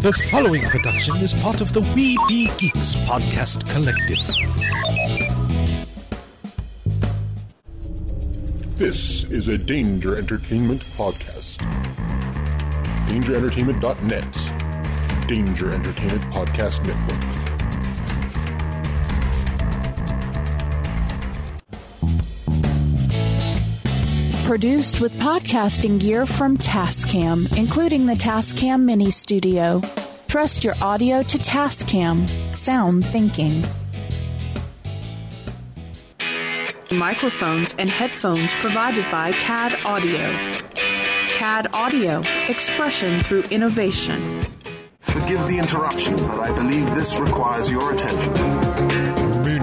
The following production is part of the We Be Geeks podcast collective. This is a Danger Entertainment podcast. DangerEntertainment.net. Danger Entertainment Podcast Network. Produced with podcasting gear from Tascam, including the Tascam Mini Studio. Trust your audio to Tascam. Sound thinking. Microphones and headphones provided by CAD Audio. CAD Audio, expression through innovation. Forgive the interruption, but I believe this requires your attention.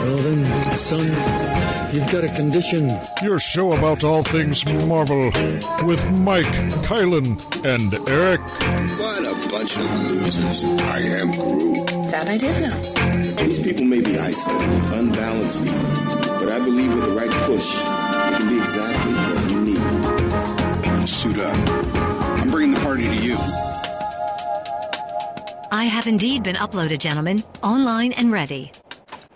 Well then, son, you've got a condition. Your show about all things Marvel with Mike, Kylan, and Eric. What a bunch of losers. I am Groot. That I did know. These people may be isolated, and unbalanced even, but I believe with the right push, it can be exactly what you need. Suit up. I'm bringing the party to you. I have indeed been uploaded, gentlemen, online and ready.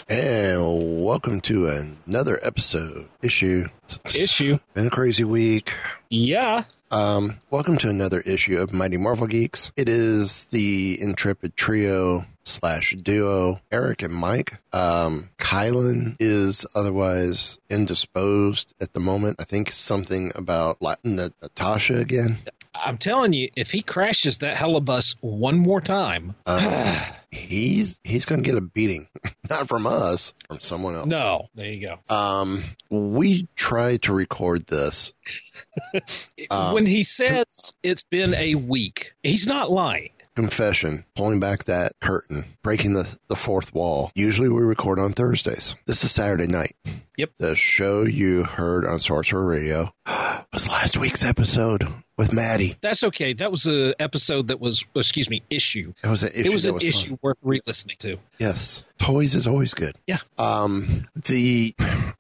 And welcome to another episode issue. Issue. Been a crazy week. Yeah. Um, welcome to another issue of Mighty Marvel Geeks. It is the intrepid trio slash duo, Eric and Mike. Um, Kylan is otherwise indisposed at the moment. I think something about Natasha again. I'm telling you, if he crashes that helibus one more time, Uh, he's he's going to get a beating, not from us, from someone else. no. There you go. Um, we tried to record this. Um, when he says it's been a week, he's not lying. confession, pulling back that curtain, breaking the, the fourth wall. Usually we record on Thursdays. This is Saturday night. Yep. The show you heard on Sorcerer Radio was last week's episode with Maddie. That's okay. That was an episode that was, excuse me, issue. It was an issue. it was an was issue fun. worth re-listening to. Yes. Toys is always good. Yeah. Um, the,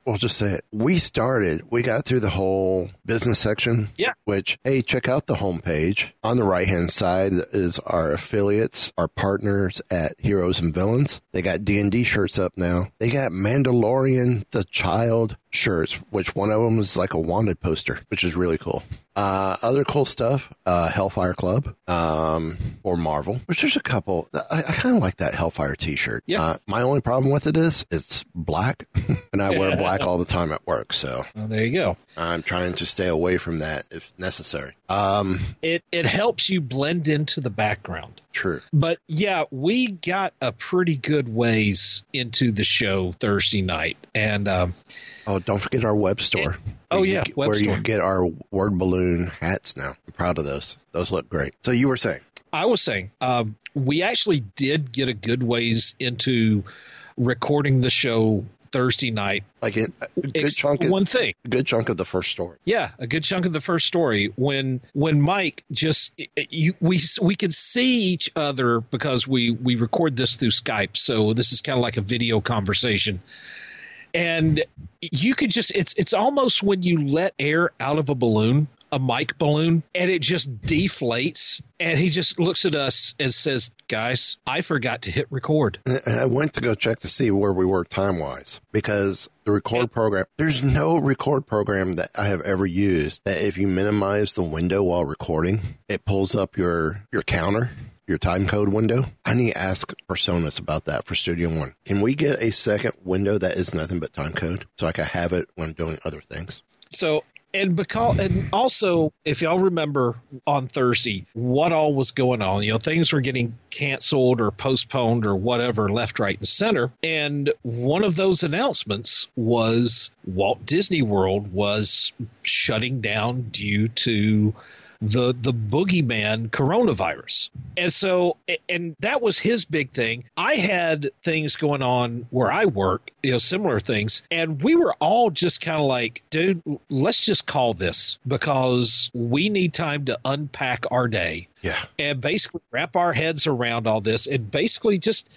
we'll just say it. We started, we got through the whole business section. Yeah. Which, hey, check out the homepage. On the right hand side is our affiliates, our partners at Heroes and Villains. They got D&D shirts up now. They got Mandalorian, the child shirts, which one of them is like a wanted poster, which is really cool. Uh, other cool stuff, uh, Hellfire Club, um, or Marvel, which there's a couple. I, I kind of like that Hellfire t-shirt. Yeah. Uh, my only problem with it is it's black and I wear black all the time at work. So Well, there you go. I'm trying to stay away from that if necessary. Um, It it helps you blend into the background. True. But yeah, we got a pretty good ways into the show Thursday night, and um, Oh, don't forget our web store. oh, Where you yeah, get- web where store. you get our word balloon hats now. I'm proud of those. Those look great. So you were saying, I was saying, um, we actually did get a good ways into recording the show Thursday night. like it, a good Ex- chunk, of, one thing. a good chunk of the first story. Yeah, a good chunk of the first story when when Mike just you we we could see each other because we we record this through Skype, so this is kind of like a video conversation. And you could just it's it's almost when you let air out of a balloon, a mic balloon, and it just deflates and he just looks at us and says, "Guys, I forgot to hit record." I went to go check to see where we were time wise because the record program, there's no record program that I have ever used that if you minimize the window while recording, it pulls up your, your counter, your time code window. I need to ask PreSonus about that for Studio One. Can we get a second window that is nothing but time code so I can have it when I'm doing other things? So and because and also if y'all remember on Thursday what all was going on, you know, things were getting canceled or postponed or whatever left, right, and center. And one of those announcements was Walt Disney World was shutting down due to the the boogeyman coronavirus. And so and that was his big thing. I had things going on where I work, you know, similar things, and we were all just kind of like, dude, let's just call this because we need time to unpack our day. Yeah. And basically wrap our heads around all this and basically just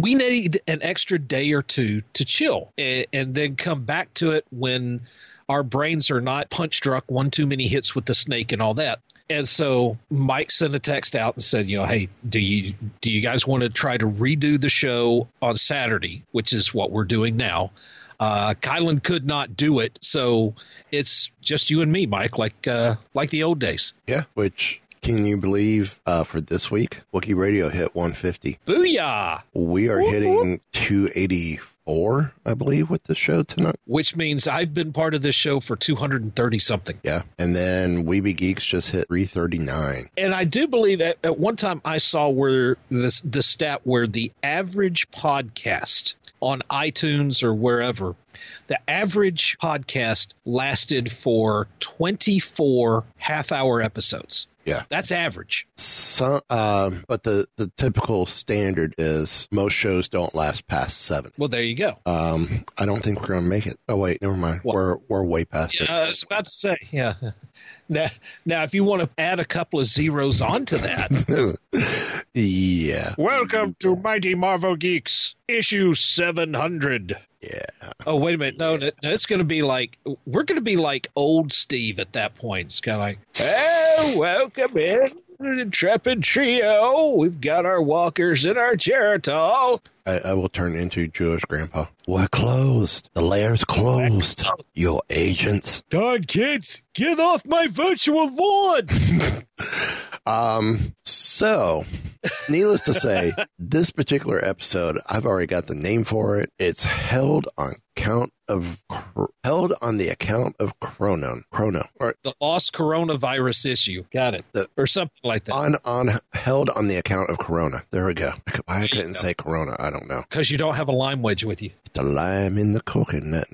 we need an extra day or two to chill and, and then come back to it when our brains are not punch drunk, one too many hits with the snake and all that. And so Mike sent a text out and said, you know, hey, do you do you guys want to try to redo the show on Saturday, which is what we're doing now? Uh, Kylan could not do it, so it's just you and me, Mike, like uh, like the old days. Yeah, which can you believe uh, for this week, Wookie Radio hit 150. Booyah! We are hitting 284, I believe, with the show tonight. Which means I've been part of this show for 230 something. Yeah. And then We Be Geeks just hit 339. And I do believe at, at one time I saw where this the stat where the average podcast on iTunes or wherever, the average podcast lasted for 24 half hour episodes. Yeah. That's average. Some, um, but the, the typical standard is most shows don't last past seven. Well, there you go. Um, I don't think we're going to make it. Oh, wait, never mind. What? We're, we're way past Yeah, I was about to say, yeah. Now, now, if you want to add a couple of zeros onto that, yeah. welcome to Mighty Marvel Geeks, issue 700. Yeah. Oh, wait a minute. No, no, no, it's going to be like, we're going to be like old Steve at that point. It's kind of like, oh, welcome in. Intrepid Trio. We've got our walkers and our Geritol. I, I will turn into Jewish grandpa. We're closed. The lair's closed. Your agents. Darn kids. Get off my virtual lawn. Um, so needless to say, this particular episode, I've already got the name for it. It's held on count of held on the account of Chrono. Chrono. Or the lost coronavirus issue. Got it. The- or something like that. on on held on the account of Corona. There we go. Why I couldn't say Corona, I don't know. Because you don't have a lime wedge with you. The lime in the coconut.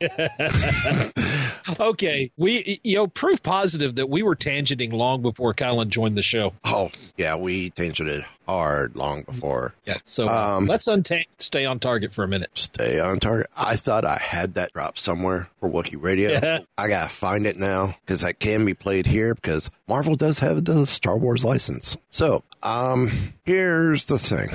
Okay. We, you know, proof positive that we were tangenting long before Colin joined the show. Oh yeah, we tangented hard long before. Yeah. So Um, let's untangle, stay on target for a minute. Stay on target. I thought I had that drop somewhere for Wookiee Radio. Yeah. I gotta find it now because that can be played here because Marvel does have the Star Wars license. So, um, here's the thing.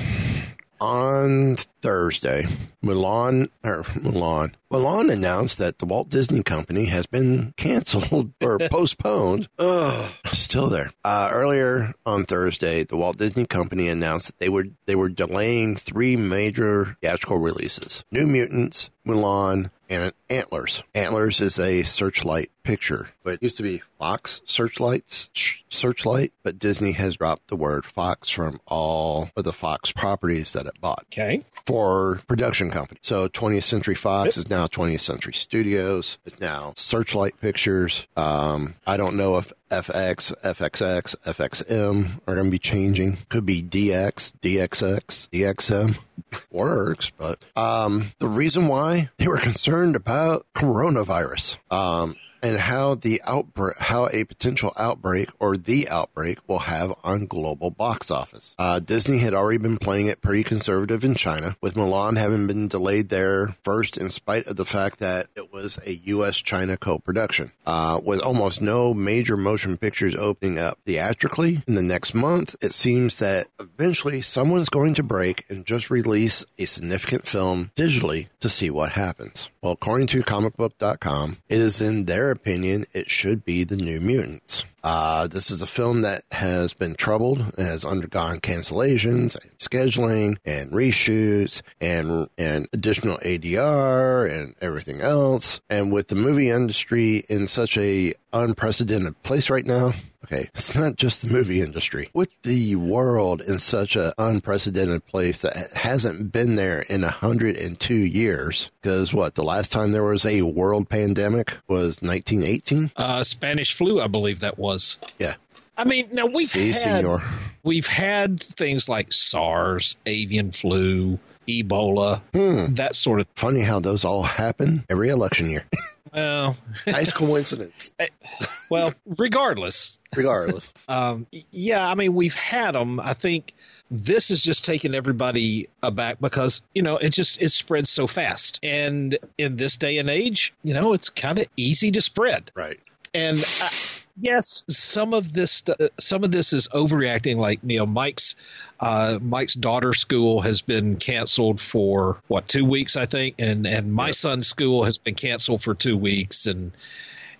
On Thursday, Mulan or Mulan, Mulan announced that the Walt Disney Company has been canceled or postponed. Ugh, still there. Uh, earlier on Thursday, the Walt Disney Company announced that they were they were delaying three major theatrical releases: New Mutants, Mulan, and Antlers. Antlers is a Searchlight picture, but it used to be Fox Searchlights Searchlight, but Disney has dropped the word Fox from all of the Fox properties that it bought Okay. for production company. So 20th Century Fox is now 20th Century Studios. It's now Searchlight Pictures. Um, I don't know if FX, FXX, FXM are going to be changing. Could be DX, DXX, DXM. Works, but um, the reason why they were concerned about coronavirus. Um, and how the outbreak, how a potential outbreak or the outbreak will have on global box office. Uh, Disney had already been playing it pretty conservative in China, with Mulan having been delayed there first, in spite of the fact that it was a U.S. China co-production. Uh, with almost no major motion pictures opening up theatrically in the next month, it seems that eventually someone's going to break and just release a significant film digitally to see what happens. Well, according to comicbook.com, it is in their opinion, it should be the New Mutants. Uh, this is a film that has been troubled has undergone cancellations, and scheduling, and reshoots, and and additional ADR and everything else. And with the movie industry in such a unprecedented place right now, okay, it's not just the movie industry. With the world in such an unprecedented place that hasn't been there in 102 years, because what, the last time there was a world pandemic was 1918? Uh, Spanish flu, I believe that was. Yeah. I mean, now we've Si, had senor. we've had things like SARS, avian flu, Ebola, Hmm. that sort of. Funny how those all happen every election year. Well, nice coincidence. well, regardless, regardless, um, yeah, I mean, we've had them. I think this is just taking everybody aback because you know it just it spreads so fast, and in this day and age, you know, it's kind of easy to spread, right? And I, yes, some of this some of this is overreacting. Like you know, Mike's uh, Mike's daughter's school has been canceled for what two weeks, I think, and and my yep. son's school has been canceled for two weeks, and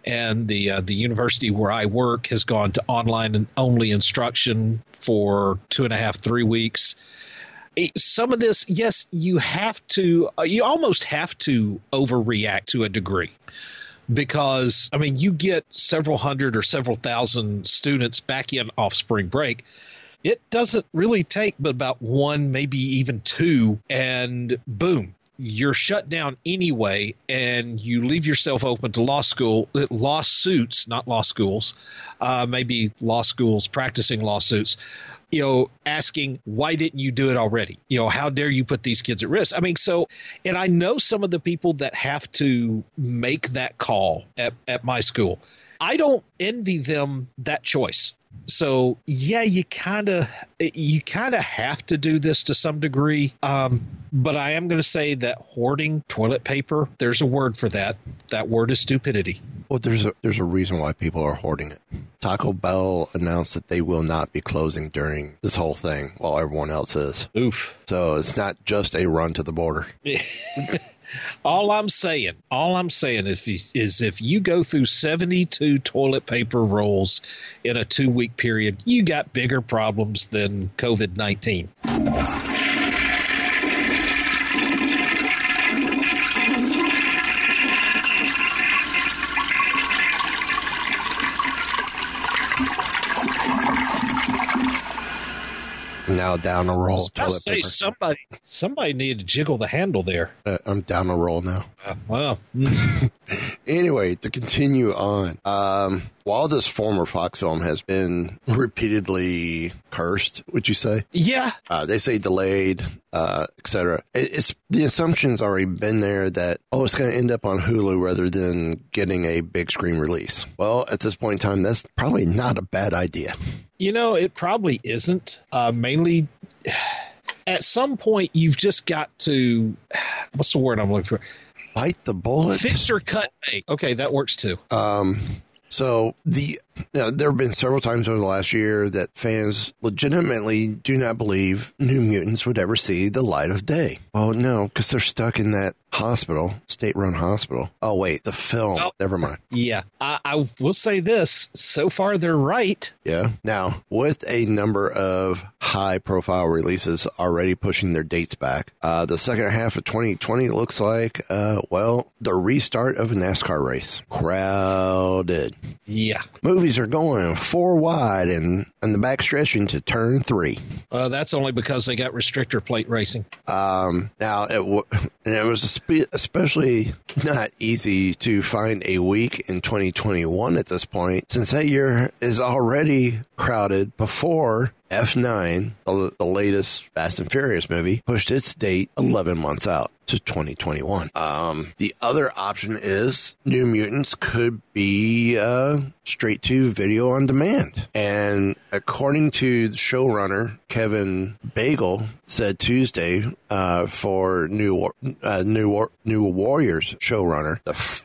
and the uh, the university where I work has gone to online and only instruction for two and a half three weeks. Some of this, yes, you have to, uh, you almost have to overreact to a degree because I mean you get several hundred or several thousand students back in off spring break. It doesn't really take but about one, maybe even two, and boom, you're shut down anyway, and you leave yourself open to law school lawsuits, not law schools, uh, maybe law schools practicing lawsuits you know, asking why didn't you do it already? You know, how dare you put these kids at risk? I mean, so, and I know some of the people that have to make that call at, at my school. I don't envy them that choice. So yeah, you kind of you kind of have to do this to some degree. Um, but I am going to say that hoarding toilet paper, there's a word for that. That word is stupidity. Well, there's a there's a reason why people are hoarding it. Taco Bell announced that they will not be closing during this whole thing, while everyone else is. Oof. So it's not just a run to the border. all I'm saying, all I'm saying is, is if you go through 72 toilet paper rolls in a two week period, you got bigger problems than COVID 19. Now down a roll. I was say paper. somebody somebody needed to jiggle the handle there. Uh, I'm down a roll now. Uh, well, anyway, to continue on, um, while this former Fox film has been repeatedly cursed, would you say? Yeah. Uh, they say delayed, uh, etc. It, it's the assumption's already been there that oh, it's going to end up on Hulu rather than getting a big screen release. Well, at this point in time, that's probably not a bad idea. You know, it probably isn't. Uh, mainly, at some point, you've just got to. What's the word I'm looking for? Bite the bullet. Fix or cut. Okay, that works too. Um, so the know, there have been several times over the last year that fans legitimately do not believe New Mutants would ever see the light of day. Well, no, because they're stuck in that hospital, state-run hospital. Oh wait, the film. Well, Never mind. Yeah, I, I will say this: so far, they're right. Yeah. Now, with a number of high-profile releases already pushing their dates back, uh, the second half of 2020 looks like, uh, well, the restart of a NASCAR race. Crowded. Yeah. Movies are going four wide and and the back stretching to turn three. Uh, that's only because they got restrictor plate racing. Um, now it w- and it was especially not easy to find a week in 2021 at this point, since that year is already crowded before F9, the, latest Fast and Furious movie, pushed its date 11 months out to 2021. Um, the other option is New Mutants could be uh, straight to video on demand. And according to showrunner, Kevin Biegel, said Tuesday uh, for New, uh, New, New Warriors showrunner, the f-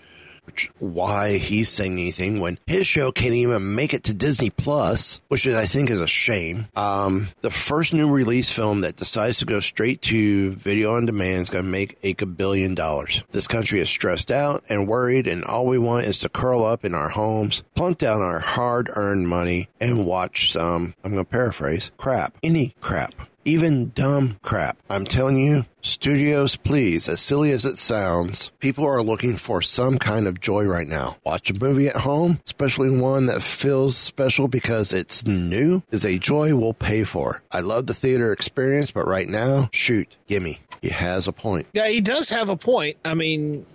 why he's saying anything when his show can't even make it to Disney Plus, which I think is a shame. Um, the first new release film that decides to go straight to video on demand is going to make a billion dollars. This country is stressed out and worried, and all we want is to curl up in our homes, plunk down our hard earned money, and watch some, I'm going to paraphrase, crap. Any crap even dumb crap. I'm telling you, studios, please, as silly as it sounds, people are looking for some kind of joy right now. Watch a movie at home, especially one that feels special because it's new, is a joy we'll pay for. I love the theater experience, but right now, shoot, gimme. He has a point. Yeah, he does have a point. I mean,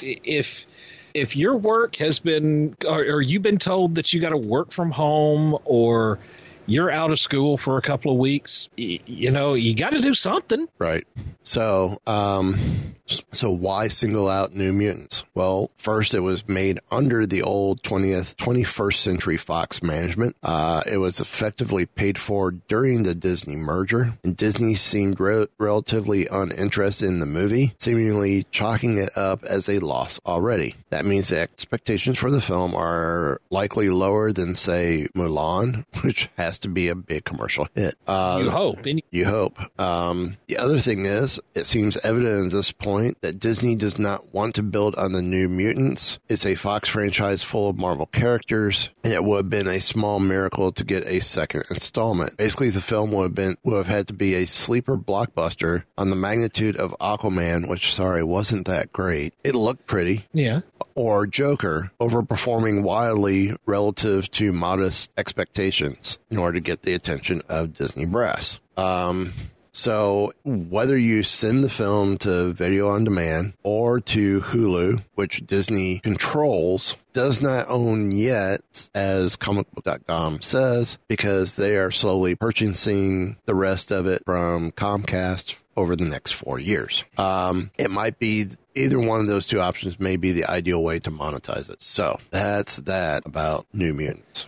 if if your work has been or, or you've been told that you got to work from home or you're out of school for a couple of weeks. Y- you know, you got to do something. Right. So, um, so why single out New Mutants? Well, first it was made under the old 20th, 21st century Fox management. Uh, it was effectively paid for during the Disney merger and Disney seemed re- relatively uninterested in the movie, seemingly chalking it up as a loss already. That means the expectations for the film are likely lower than say Mulan, which has to be a big commercial hit. Uh, you hope. You hope. Um, the other thing is, it seems evident at this point that Disney does not want to build on the New Mutants. It's a Fox franchise full of Marvel characters, and it would have been a small miracle to get a second installment. Basically, the film would have been would have had to be a sleeper blockbuster on the magnitude of Aquaman, which sorry wasn't that great. It looked pretty. Yeah. Or Joker, overperforming wildly relative to modest expectations in order to get the attention of Disney brass. Um, so whether you send the film to video on demand or to Hulu, which Disney controls, does not own yet, as comicbook.com says, because they are slowly purchasing the rest of it from Comcast over the next four years. Um, it might be either one of those two options may be the ideal way to monetize it. So that's that about New Mutants.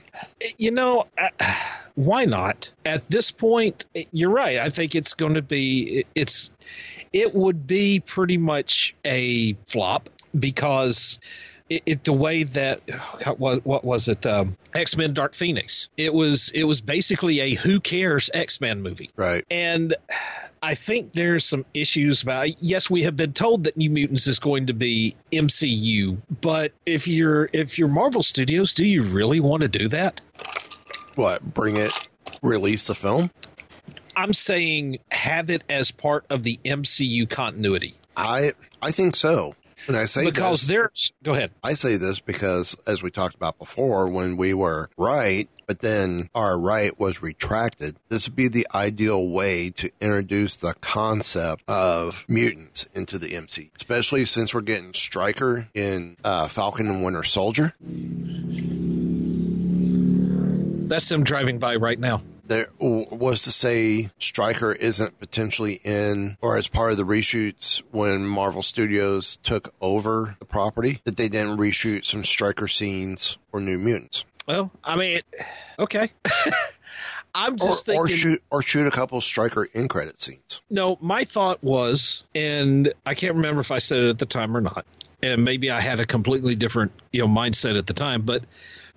You know, uh, why not? At this point, you're right. I think it's going to be it's it would be pretty much a flop because it, it, the way that what, what was it um, X Men Dark Phoenix it was it was basically a who cares X Men movie right and I think there's some issues about yes we have been told that New Mutants is going to be MCU but if you're if you're Marvel Studios do you really want to do that? What bring it release the film? I'm saying have it as part of the MCU continuity. I I think so and I say because this, there's go ahead. I say this because as we talked about before, when we were right, but then our right was retracted, this would be the ideal way to introduce the concept of mutants into the MC, especially since we're getting Striker in uh, Falcon and Winter Soldier. That's them driving by right now there was to say Striker isn't potentially in or as part of the reshoots when Marvel Studios took over the property that they didn't reshoot some Striker scenes or New Mutants. Well, I mean, okay. I'm just or, thinking, or shoot or shoot a couple Striker in credit scenes. No, my thought was, and I can't remember if I said it at the time or not, and maybe I had a completely different you know mindset at the time, but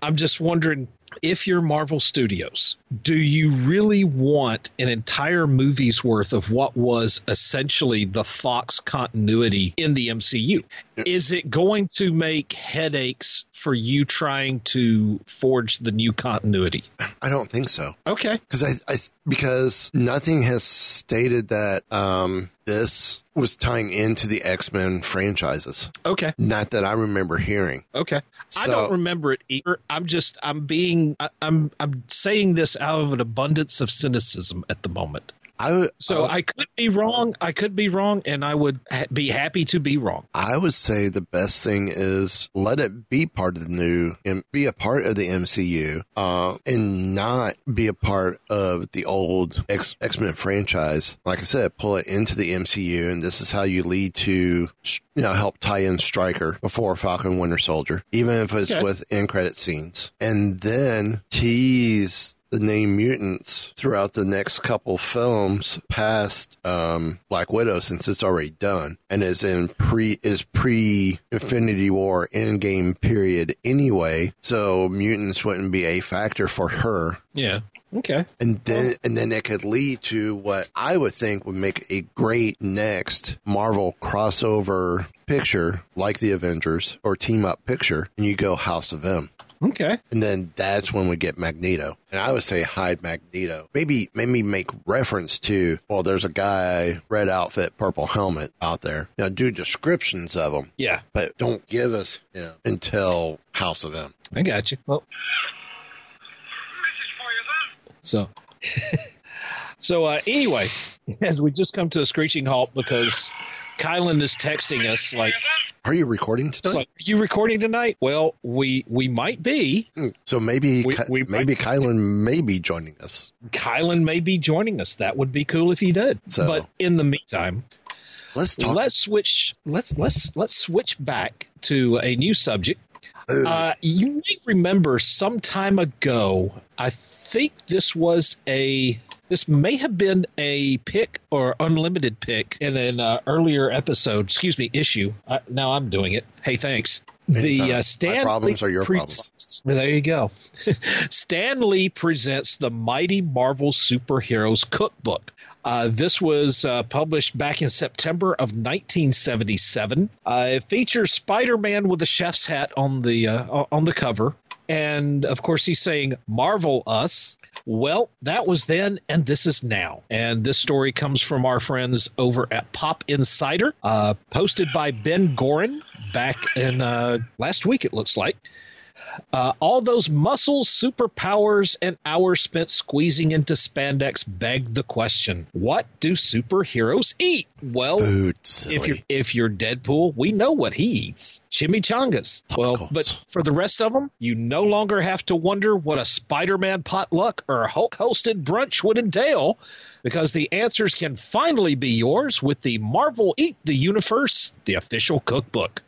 I'm just wondering if you're Marvel Studios, do you really want an entire movie's worth of what was essentially the Fox continuity in the MCU? Is it going to make headaches for you trying to forge the new continuity? I don't think so. Okay. Because I, I because nothing has stated that um, this was tying into the X Men franchises. Okay. Not that I remember hearing. Okay. So, I don't remember it either. I'm just I'm being I, I'm I'm saying this out of an abundance of cynicism at the moment. I so I, I, could be wrong. I could be wrong, and I would ha- be happy to be wrong. I would say the best thing is let it be part of the new and be a part of the MCU, uh, and not be a part of the old X Men franchise. Like I said, pull it into the MCU, and this is how you lead to you know help tie in Striker before Falcon Winter Soldier, even if it's okay. with end credit scenes, and then tease the name mutants throughout the next couple films past um, Black Widow since it's already done and is in pre is pre Infinity War Endgame period anyway. So mutants wouldn't be a factor for her. Yeah. Okay. And then and then it could lead to what I would think would make a great next Marvel crossover picture like the Avengers or team up picture and you go House of M. Okay. And then that's when we get Magneto. And I would say hide Magneto. Maybe maybe make reference to, well, there's a guy, red outfit, purple helmet out there. Now do descriptions of them. Yeah. But don't give us know, until House of M. I got you. Well. So. so uh, anyway, as we just come to a screeching halt because Kylan is texting us like, Are you recording tonight? like, "Are you recording tonight?" Well, we we might be. so maybe We- Ky- we maybe Kylan may be joining us. Kylan may be joining us. That would be cool if he did. So- but in the meantime, Let's talk. let's switch. Let's let's let's switch back to a new subject. Uh, you may remember some time ago. I think this was a. This may have been a pick or unlimited pick in an uh, earlier episode. Excuse me, issue. Uh, now I'm doing it. Hey, thanks. The uh, My Stan problems Lee are your presents- Well, there you go. Stan Lee presents the Mighty Marvel Superheroes Cookbook. Uh, this was uh, published back in September of 1977. Uh, it features Spider-Man with a chef's hat on the uh, on the cover, and of course he's saying "Marvel us." Well, that was then, and this is now. And this story comes from our friends over at Pop Insider, uh, posted by Ben Gorin back in uh, last week. It looks like. Uh, all those muscles, superpowers, and hours spent squeezing into spandex beg the question: What do superheroes eat? Well, Food, if you're if you're Deadpool, we know what he eats: chimichangas. Well, but for the rest of them, you no longer have to wonder what a Spider-Man potluck or a Hulk-hosted brunch would entail, because the answers can finally be yours with the Marvel Eat the Universe, the official cookbook.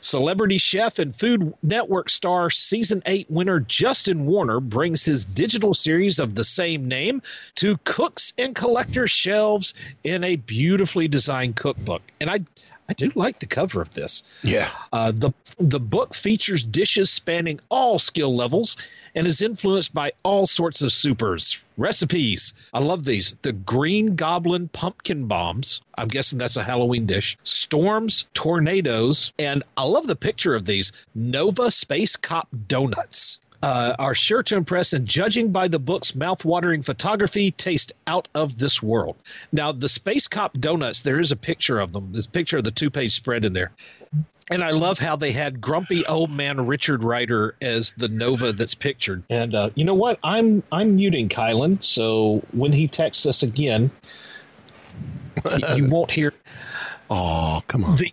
Celebrity chef and Food Network star season 8 winner Justin Warner brings his digital series of the same name to cooks and collectors' shelves in a beautifully designed cookbook. And I I do like the cover of this. yeah. Uh, the the book features dishes spanning all skill levels and is influenced by all sorts of supers recipes. I love these: the Green Goblin pumpkin bombs. I'm guessing that's a Halloween dish. Storms, tornadoes, and I love the picture of these Nova Space Cop donuts. Uh, are sure to impress, and judging by the book's mouth-watering photography, taste out of this world. Now, the Space Cop donuts, there is a picture of them. There's a picture of the two-page spread in there. And I love how they had grumpy old man Richard Rider as the Nova that's pictured. And uh, you know what? I'm I'm muting Kylan, so when he texts us again, y- you won't hear Oh, come on. the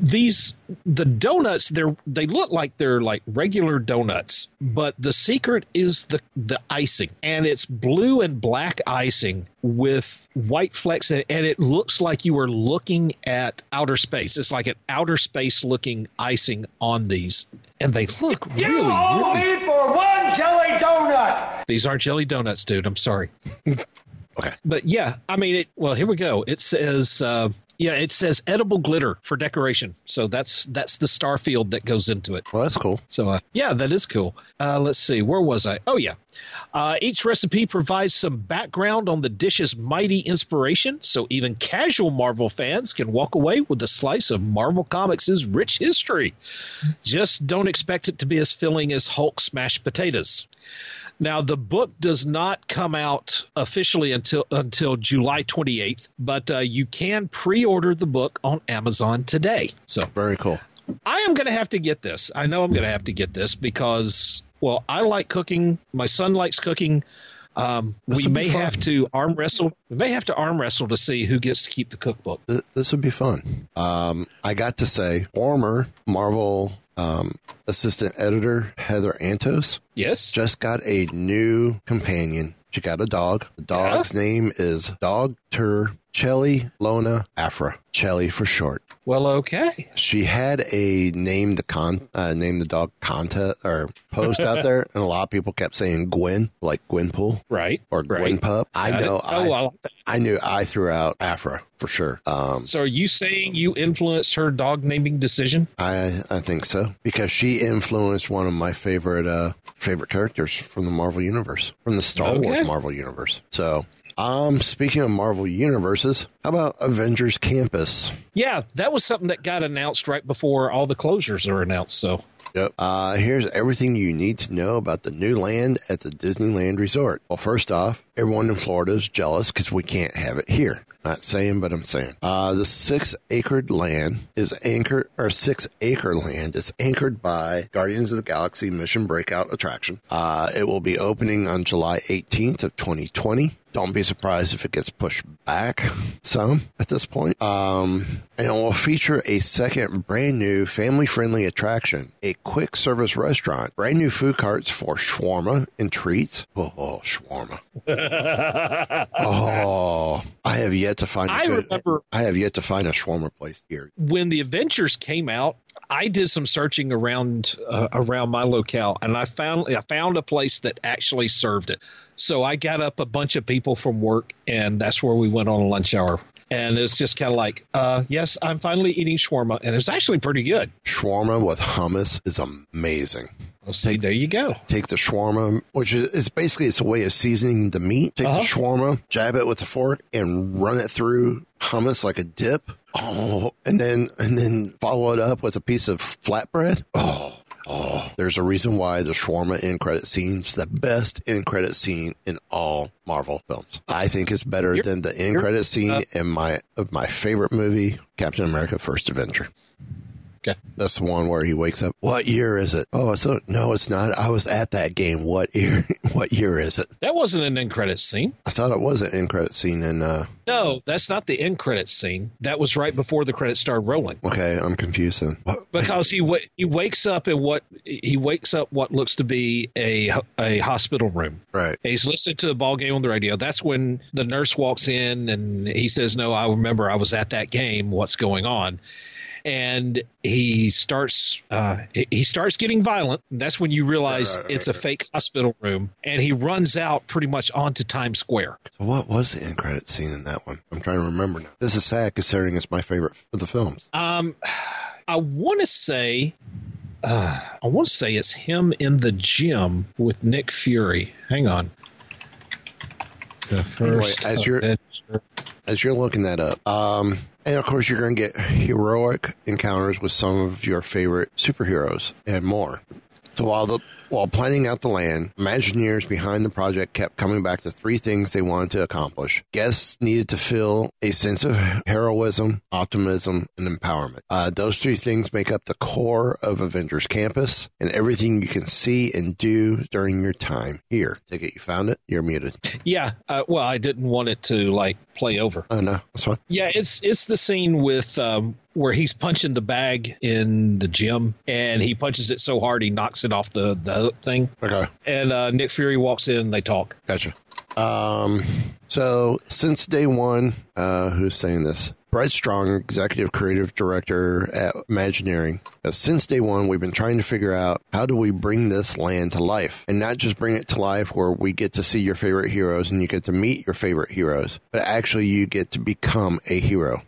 these the donuts they're they look like they're like regular donuts but the secret is the the icing and it's blue and black icing with white flecks in it, and it looks like you are looking at outer space. It's like an outer space looking icing on these and they look really really me for one jelly donut. these aren't jelly donuts dude. I'm sorry Okay. but yeah, I mean, it, well, here we go. It says, uh, yeah, it says edible glitter for decoration. So that's that's the star field that goes into it. Well, that's cool. So uh, yeah, that is cool. Uh, let's see, where was I? Oh yeah, uh, each recipe provides some background on the dish's mighty inspiration, so even casual Marvel fans can walk away with a slice of Marvel Comics' rich history. Just don't expect it to be as filling as Hulk smashed potatoes. Now, the book does not come out officially until until July 28th, but uh, you can pre-order the book on Amazon today. So Very cool. I am going to have to get this. I know I'm going to have to get this because, well, I like cooking. My son likes cooking. Um, we may have to arm wrestle. We may have to arm wrestle to see who gets to keep the cookbook. This would be fun. Um, I got to say, former Marvel um, assistant editor Heather Antos Yes. just got a new companion. She got a dog. The dog's name is Dr. Chelli Lona Aphra. Chelli for short. Well, okay. She had a name the con uh, name the dog contest or post out there, and a lot of people kept saying Gwen, like Gwenpool Right. or right. Gwen Pup. I Got it. know. Oh, I, well. I knew I threw out Aphra for sure. Um, So, are you saying you influenced her dog naming decision? I I think so because she influenced one of my favorite uh favorite characters from the Marvel universe, from the Star Okay. Wars Marvel universe. So, um, speaking of Marvel universes, how about Avengers Campus? Yeah, that was something that got announced right before all the closures are announced. So, Yep. Uh, here's everything you need to know about the new land at the Disneyland Resort. Well, first off, everyone in Florida is jealous because we can't have it here. Not saying, but I'm saying. Uh, the six acred land is anchored, or six acre land is anchored by Guardians of the Galaxy Mission Breakout attraction. Uh, it will be opening on July 18th of 2020. Don't be surprised if it gets pushed back some at this point. Um, and it will feature a second brand new family friendly attraction, a quick service restaurant, brand new food carts for shawarma and treats. Oh, oh shawarma. oh, I have yet to find. a I good- remember- I have yet to find a shawarma place here. when the Adventures came out, I did some searching around uh, around my locale, and I found I found a place that actually served it. So I got up a bunch of people from work, and that's where we went on a lunch hour. And it's just kind of like, uh, yes, I'm finally eating shawarma, and it's actually pretty good. Shawarma with hummus is amazing. Well, see, there you go. Take the shawarma, which is, is basically it's a way of seasoning the meat. Take Uh-huh. the shawarma, jab it with a fork, and run it through hummus like a dip. Oh, and then and then follow it up with a piece of flatbread. Oh. Oh, there's a reason why the shawarma end credit scene's the best end credit scene in all Marvel films. I think it's better You're- than the end credit scene in my of my favorite movie, Captain America: First Avenger. Okay. That's the one where he wakes up. What year is it? Oh, so no, it's not. I was at that game. What year? What year is it? That wasn't an end credit scene. I thought it was an end credit scene. And uh, No, that's not the end credit scene. That was right before the credits started rolling. okay, I'm confused then. What? because he wa- he wakes up in what he wakes up what looks to be a a hospital room. Right. He's listening to the ball game on the radio. That's when the nurse walks in and he says, "No, I remember I was at that game. What's going on?" And he starts uh, he- starts getting violent. That's when you realize Right, right, it's right, a fake hospital room, and he runs out pretty much onto Times Square. So what was the end credit scene in that one? I'm trying to remember now. This is sad considering it's my favorite of the films. Um, I want to say, uh, I want to say it's him in the gym with Nick Fury. Hang on. The Anyway, first as you're as you're looking that up, um, and of course you're going to get heroic encounters with some of your favorite superheroes and more. So while the while planning out the land, Imagineers behind the project kept coming back to three things they wanted to accomplish. Guests needed to feel a sense of heroism, optimism, and empowerment. Uh, those three things make up the core of Avengers Campus and everything you can see and do during your time here. Take it, you found it. You're muted. yeah. Uh, well, I didn't want it to like play over. Oh no, that's fine. Yeah, it's it's the scene with um, where he's punching the bag in the gym, and he punches it so hard he knocks it off the the thing. Okay. And uh, Nick Fury walks in, and they talk. Gotcha. Um, so since day one, uh, who's saying this? Brent Strong, executive creative director at Imagineering. Uh, since day one, we've been trying to figure out how do we bring this land to life, and not just bring it to life where we get to see your favorite heroes and you get to meet your favorite heroes, but actually you get to become a hero.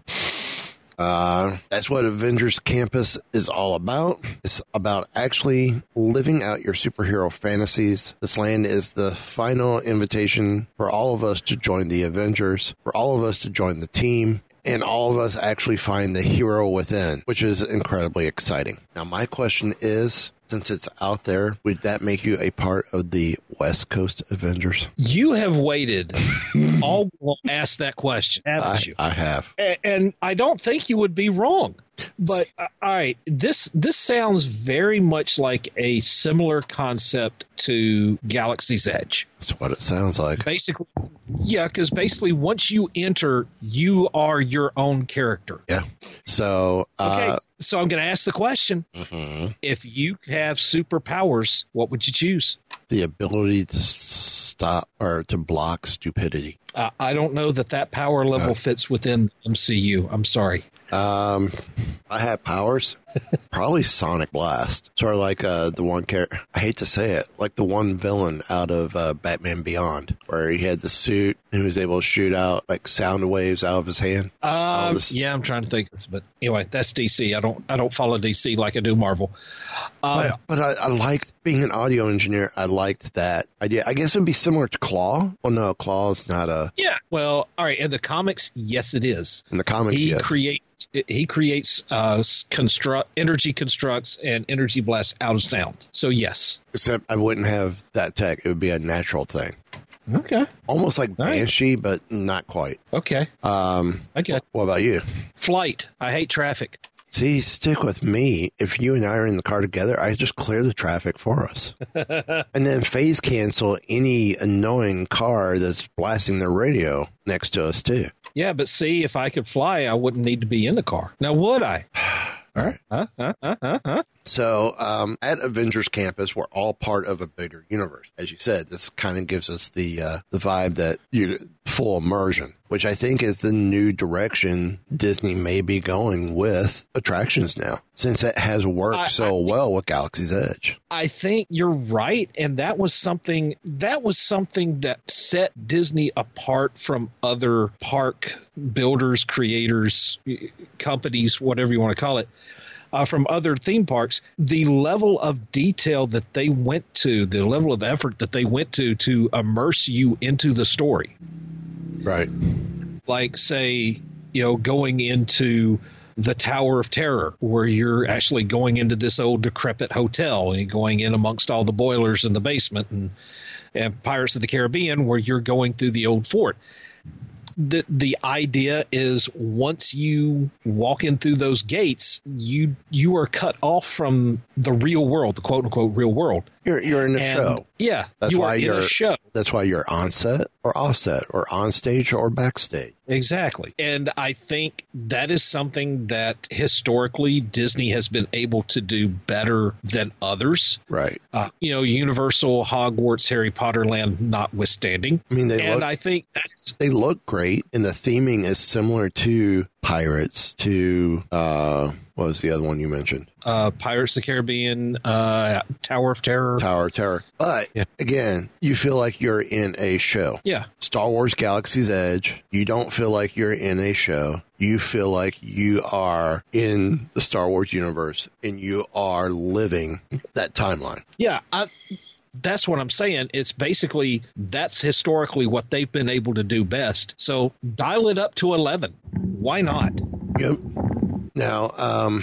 Uh, that's what Avengers Campus is all about. It's about actually living out your superhero fantasies. This land is the final invitation for all of us to join the Avengers, for all of us to join the team, and all of us actually find the hero within, which is incredibly exciting. Now, my question is since it's out there, would that make you a part of the West Coast Avengers? You have waited all will ask that question, haven't I, you? I have. A- and I don't think you would be wrong. But uh, all right, this this sounds very much like a similar concept to Galaxy's Edge. That's what it sounds like. Basically, yeah, because basically once you enter, you are your own character. Yeah. So, Okay, uh, so I'm going to ask the question: mhm. If you have superpowers, what would you choose? the ability to stop or to block stupidity. Uh, I don't know that that power level Uh. fits within MCU. I'm sorry. Um, I have powers. Probably Sonic Blast. Sort of like uh, the one character. I hate to say it, like the one villain out of uh, Batman Beyond, where he had the suit and he was able to shoot out like sound waves out of his hand. Um, this- yeah, I'm trying to think, but anyway, that's DC. I don't I don't follow DC like I do Marvel. Um, but but I, I liked being an audio engineer. I liked that idea. I guess it'd be similar to Klaw. Well, no, Klaw's not a. yeah, well, all right. In the comics, yes, it is. In the comics, he yes. creates he creates uh, construct energy constructs and energy blasts out of sound. So yes. Except I wouldn't have that tech. It would be a natural thing. Okay. Almost like right. Banshee, but not quite. Okay. Um, I get what about you? flight. I hate traffic. See, stick with me. If you and I are in the car together, I just clear the traffic for us. and then phase cancel any annoying car that's blasting their radio next to us, too. Yeah, but see, if I could fly, I wouldn't need to be in the car. Now, would I? All right. Huh? Huh? Huh? Huh? huh? So um, at Avengers Campus, we're all part of a bigger universe. As you said, this kind of gives us the uh, the vibe that you full immersion, which I think is the new direction Disney may be going with attractions now, since it has worked I- so well with Galaxy's Edge. I think you're right, and that was something that was something that set Disney apart from other park builders, creators, companies, whatever you want to call it. Uh, from other theme parks, the level of detail that they went to, the level of effort that they went to to immerse you into the story. Right. Like, say, you know, going into the Tower of Terror, where you're actually going into this old decrepit hotel and you're going in amongst all the boilers in the basement, and, and Pirates of the Caribbean, where you're going through the old fort. The the idea is once you walk in through those gates, you you are cut off from the real world, the quote unquote real world. You're you're in a And, show. Yeah, That's you why are in you're a show. That's why you're on set or off set or on stage or backstage. Exactly. And I think that is something that historically Disney has been able to do better than others. Right. Uh, you know, Universal, Hogwarts, Harry Potter Land notwithstanding. I mean, they and look- I think that's They look great, and the theming is similar to Pirates. To uh, what was the other one you mentioned? uh, Pirates of the Caribbean, uh, Tower of Terror. Tower of Terror. But Yeah. again, you feel like you're in a show. Yeah. Star Wars Galaxy's Edge, you don't feel like you're in a show. You feel like you are in the Star Wars universe and you are living that timeline. Yeah, I, that's what I'm saying. It's basically that's historically what they've been able to do best. So dial it up to 11. Why not? Yep. Now, um,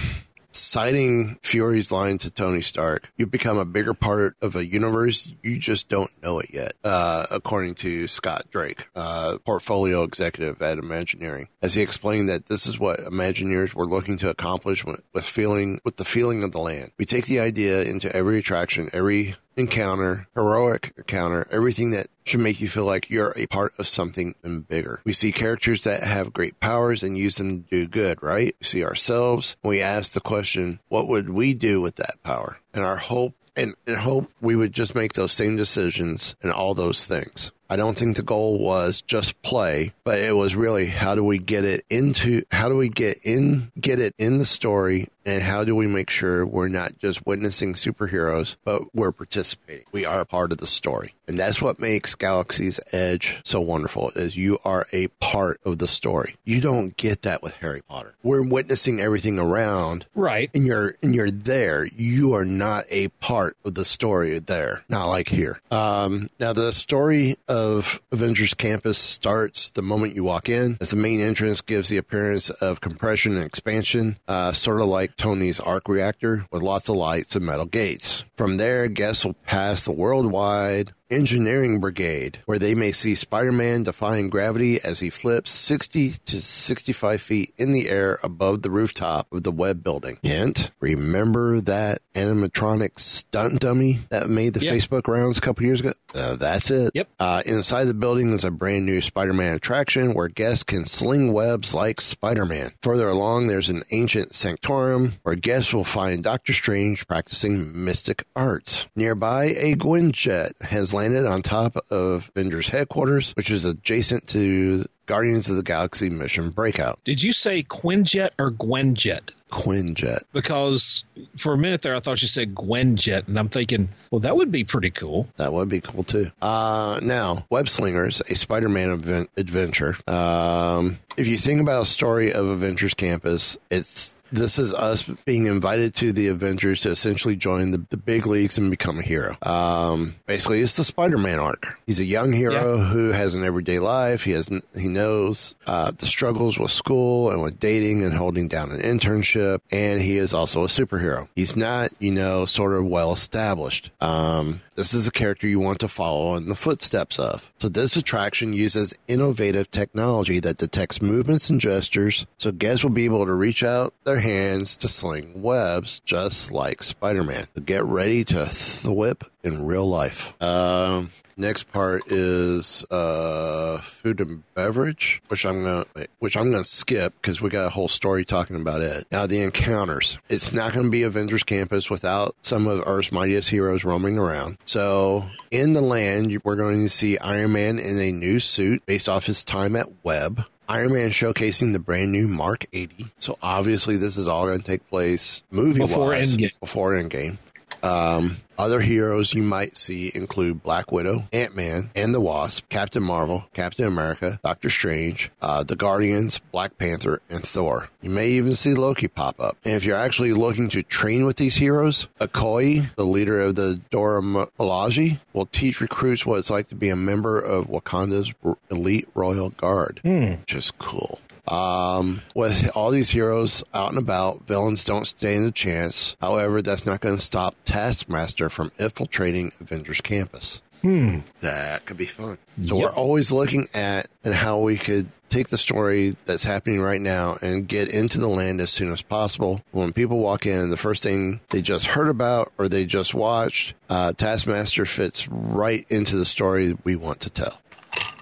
citing Fury's line to Tony Stark, you become a bigger part of a universe. You just don't know it yet, uh, according to Scot Drake, uh, portfolio executive at Imagineering, as he explained that this is what Imagineers were looking to accomplish with, with feeling, with the feeling of the land. We take the idea into every attraction, every encounter, heroic encounter, everything that should make you feel like you're a part of something even bigger. We see characters that have great powers and use them to do good, right? We see ourselves. We ask the question, what would we do with that power? And our hope and, and hope we would just make those same decisions and all those things. I don't think the goal was just play, but it was really how do we get it into how do we get in get it in the story and how do we make sure we're not just witnessing superheroes, but we're participating. We are part of the story. And that's what makes Galaxy's Edge so wonderful is you are a part of the story. You don't get that with Harry Potter. We're witnessing everything around Right. and you're and you're there. You are not a part of the story there. Not like here. Um, now the story of Avengers Campus starts the moment you walk in, as the main entrance gives the appearance of compression and expansion, uh, sort of like Tony's arc reactor with lots of lights and metal gates. From there, guests will pass the worldwide Engineering Brigade, where they may see Spider Man defying gravity as he flips 60 to 65 feet in the air above the rooftop of the web building. Hint, remember that animatronic stunt dummy that made the Yeah. Facebook rounds a couple years ago? Uh, that's it. Yep. Uh, inside the building is a brand new Spider Man attraction where guests can sling webs like Spider Man. Further along, there's an ancient sanctorum where guests will find Doctor Strange practicing mystic arts. Nearby, a Gwynjet has landed on top of Avengers headquarters, which is adjacent to Guardians of the Galaxy mission breakout. Did you say Quinjet or Gwenjet? Quinjet. Because for a minute there, I thought you said Gwenjet, and I'm thinking, well, that would be pretty cool. That would be cool too. Uh, now, Web Slingers, a Spider-Man event, adventure. Um, if you think about a story of Avengers Campus, it's this is us being invited to the Avengers to essentially join the, the big leagues and become a hero. Um, basically, it's the Spider-Man arc. He's a young hero who has an everyday life. He has he knows uh, the struggles with school and with dating and holding down an internship, and he is also a superhero. He's not, you know, sort of well established. Um, this is the character you want to follow in the footsteps of. So this attraction uses innovative technology that detects movements and gestures, so guests will be able to reach out their their hands to sling webs just like Spider Man. Get ready to thwip in real life. Um, next part is uh, food and beverage, which I'm gonna which I'm gonna skip because we got a whole story talking about it. Now the encounters. It's not to be Avengers Campus without some of Earth's mightiest heroes roaming around. So in the land, we're going to see Iron Man in a new suit based off his time at Web. Iron Man showcasing the brand new Mark 80. So obviously this is all going to take place movie Before wise Endgame. before Endgame. Um, other heroes you might see include Black Widow, Ant Man and the Wasp, Captain Marvel, Captain America, Doctor Strange, uh, the Guardians, Black Panther, and Thor. You may even see Loki pop up. And if you're actually looking to train with these heroes, Okoye, the leader of the Dora Milaje, will teach recruits what it's like to be a member of Wakanda's elite royal guard, which is cool. Um, with all these heroes out and about, villains don't stand a chance. However, that's not going to stop Taskmaster from infiltrating Avengers Campus. Hmm. That could be fun. So we're always looking at and how we could take the story that's happening right now and get into the land as soon as possible. When people walk in, the first thing they just heard about or they just watched, uh, Taskmaster fits right into the story we want to tell.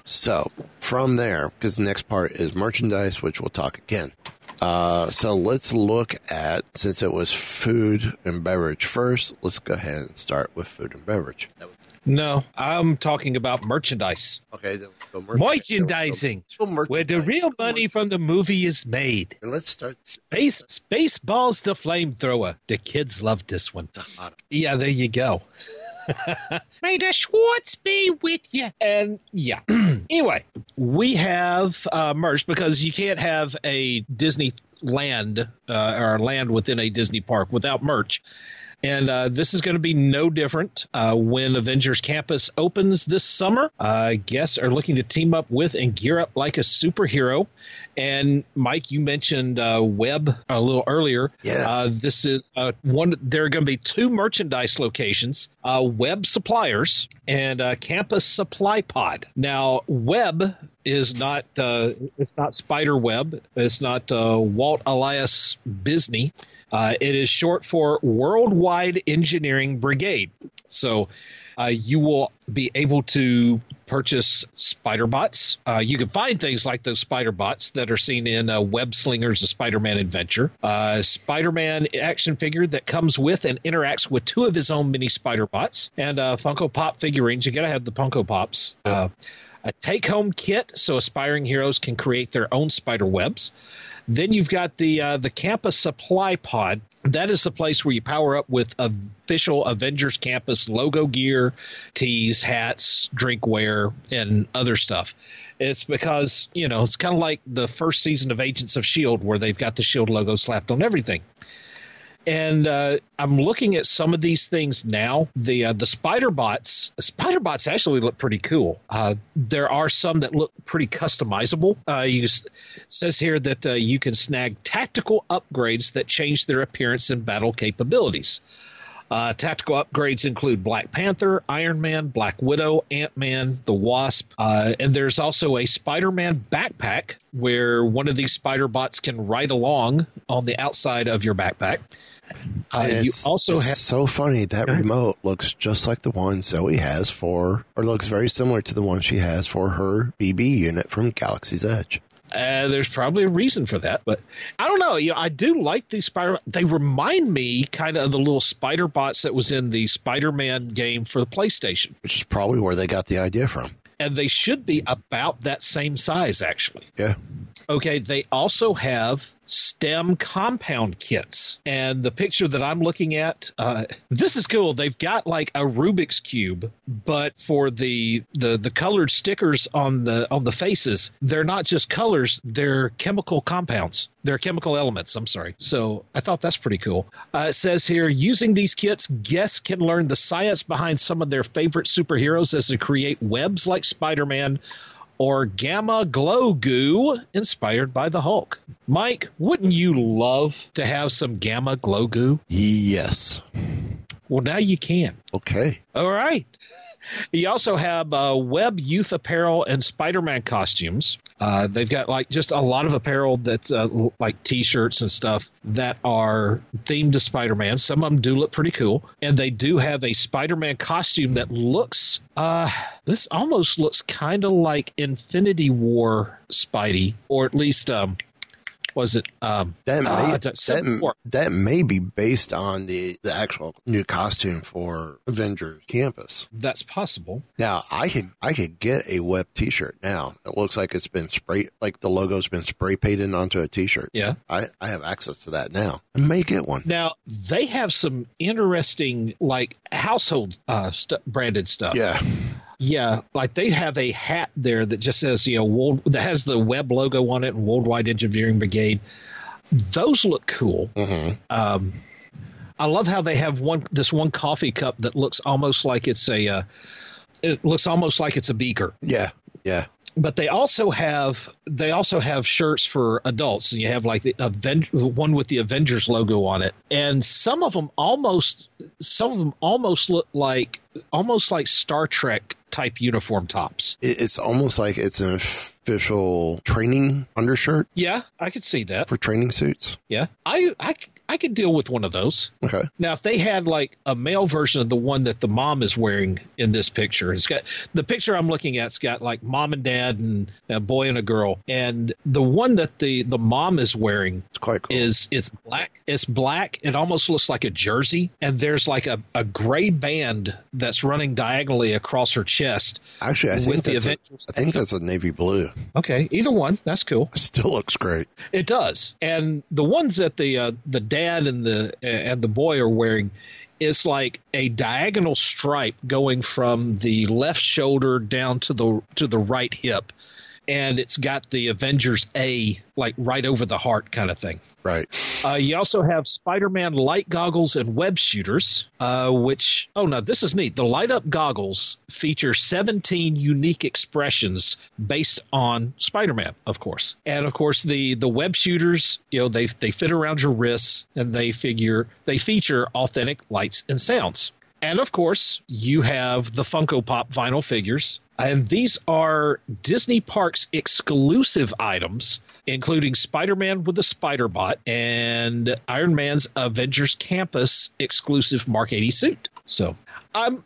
So from there, because the next part is merchandise, which we'll talk again. Uh, so let's look at since it was food and beverage first. Let's go ahead and start with food and beverage. No, I'm talking about merchandise. Okay, then go Merchandising, where the real money from the movie is made. And let's start. Space space balls the flamethrower. The kids love this one. Yeah, there you go. May the Schwartz be with you. And yeah. anyway, we have uh, merch because you can't have a Disney land uh, or land within a Disney park without merch. And uh, this is going to be no different uh, when Avengers Campus opens this summer. Uh, guests are looking to team up with and gear up like a superhero. And Mike, you mentioned uh, Web a little earlier. Yeah. Uh, this is uh, one. There are going to be two merchandise locations: uh, Web Suppliers and uh, Campus Supply Pod. Now, Web is not. Uh, it's not Spider Web. It's not uh, Walt Elias Disney. Uh, it is short for Worldwide Engineering Brigade. So. Uh, you will be able to purchase spider bots. Uh, you can find things like those spider bots that are seen in uh, Web Slingers, a Spider Man adventure. Uh, Spider Man action figure that comes with and interacts with two of his own mini spider bots, and Funko Pop figurines. You got to have the Funko Pops. Uh, a take home kit so aspiring heroes can create their own spider webs. Then you've got the uh, the campus supply pod. That is the place where you power up with official Avengers Campus logo gear, tees, hats, drinkware, and other stuff. It's because you know it's kind of like the first season of Agents of Shield, where they've got the Shield logo slapped on everything. And uh, I'm looking at some of these things now. The uh, the spider bots, spider bots actually look pretty cool. Uh, there are some that look pretty customizable. Uh, you says here that uh, you can snag tactical upgrades that change their appearance and battle capabilities. Uh, tactical upgrades include Black Panther, Iron Man, Black Widow, Ant Man, the Wasp, and there's also a Spider Man backpack where one of these spider bots can ride along on the outside of your backpack. Uh, you It's- also have so funny that remote looks just like the one Zoe has for, or looks very similar to the one she has for her BB unit from Galaxy's Edge. Uh, there's probably a reason for that, but I don't know. You know, I do like these spider. They remind me kind of of the little spider bots that was in the Spider-Man game for the PlayStation, which is probably where they got the idea from. and they should be about that same size, actually. Yeah. Okay, they also have STEM compound kits. And the picture that I'm looking at, uh, this is cool. They've got like a Rubik's cube, but for the, the the colored stickers on the on the faces, they're not just colors; they're chemical compounds. They're chemical elements. I'm sorry. So I thought that's pretty cool. Uh, it says here, using these kits, guests can learn the science behind some of their favorite superheroes as they create webs like Spider-Man or gamma glow goo inspired by the Hulk. Mike, wouldn't you love to have some gamma glow goo? Yes. Well, now you can. Okay. All right. You also have uh, Web Youth Apparel and Spider Man costumes. Uh, they've got like just a lot of apparel that's uh, like t shirts and stuff that are themed to Spider Man. Some of them do look pretty cool. And they do have a Spider Man costume that looks, uh, this almost looks kind of like Infinity War Spidey, or at least, um, was it um That uh, may, that- that, that may be based on the, the actual new costume for Avengers Campus. that's possible Now I could I could get a web T-shirt now. It looks like it's been spray like the logo's been spray painted onto a T-shirt. Yeah. I, I have access to that now. I may get one. Now they have some interesting like household uh st- branded stuff. Yeah. Yeah, like they have a hat there that just says you know world that has the web logo on it and Worldwide Engineering Brigade. Those look cool. Mm-hmm. Um, I love how they have one this one coffee cup that looks almost like it's a uh, it looks almost like it's a beaker. Yeah. Yeah. But they also have they also have shirts for adults, and you have like the Aven- one with the Avengers logo on it, and some of them almost some of them almost look like almost like Star Trek type uniform tops. It's almost like it's an official training undershirt Yeah, I could see that. for training suits. Yeah, I I I could deal with one of those. Okay. Now, if they had like a male version of the one that the mom is wearing in this picture, it's got the picture I'm looking at's got like mom and dad and a boy and a girl, and the one that the the mom is wearing It's quite cool. is it's black. It's black. It almost looks like a jersey, and there's like a, a gray band that's running diagonally across her chest. Actually, I think with the that's a, I think that's a navy blue. Okay, either one, that's cool. It still looks great. It does, and the ones that the uh, the dad and the and the boy are wearing is like a diagonal stripe going from the left shoulder down to the to the right hip, and it's got the Avengers A like right over the heart kind of thing. Right. Uh, you also have Spider-Man light goggles and web shooters, uh, which oh no, this is neat. The light up goggles feature 17 unique expressions based on Spider-Man, of course, and of course the the web shooters. You know they they fit around your wrists and they figure they feature authentic lights and sounds. And of course, you have the Funko Pop vinyl figures. And these are Disney Parks exclusive items, including Spider Man with the Spider Bot and Iron Man's Avengers Campus exclusive Mark 80 suit. So I'm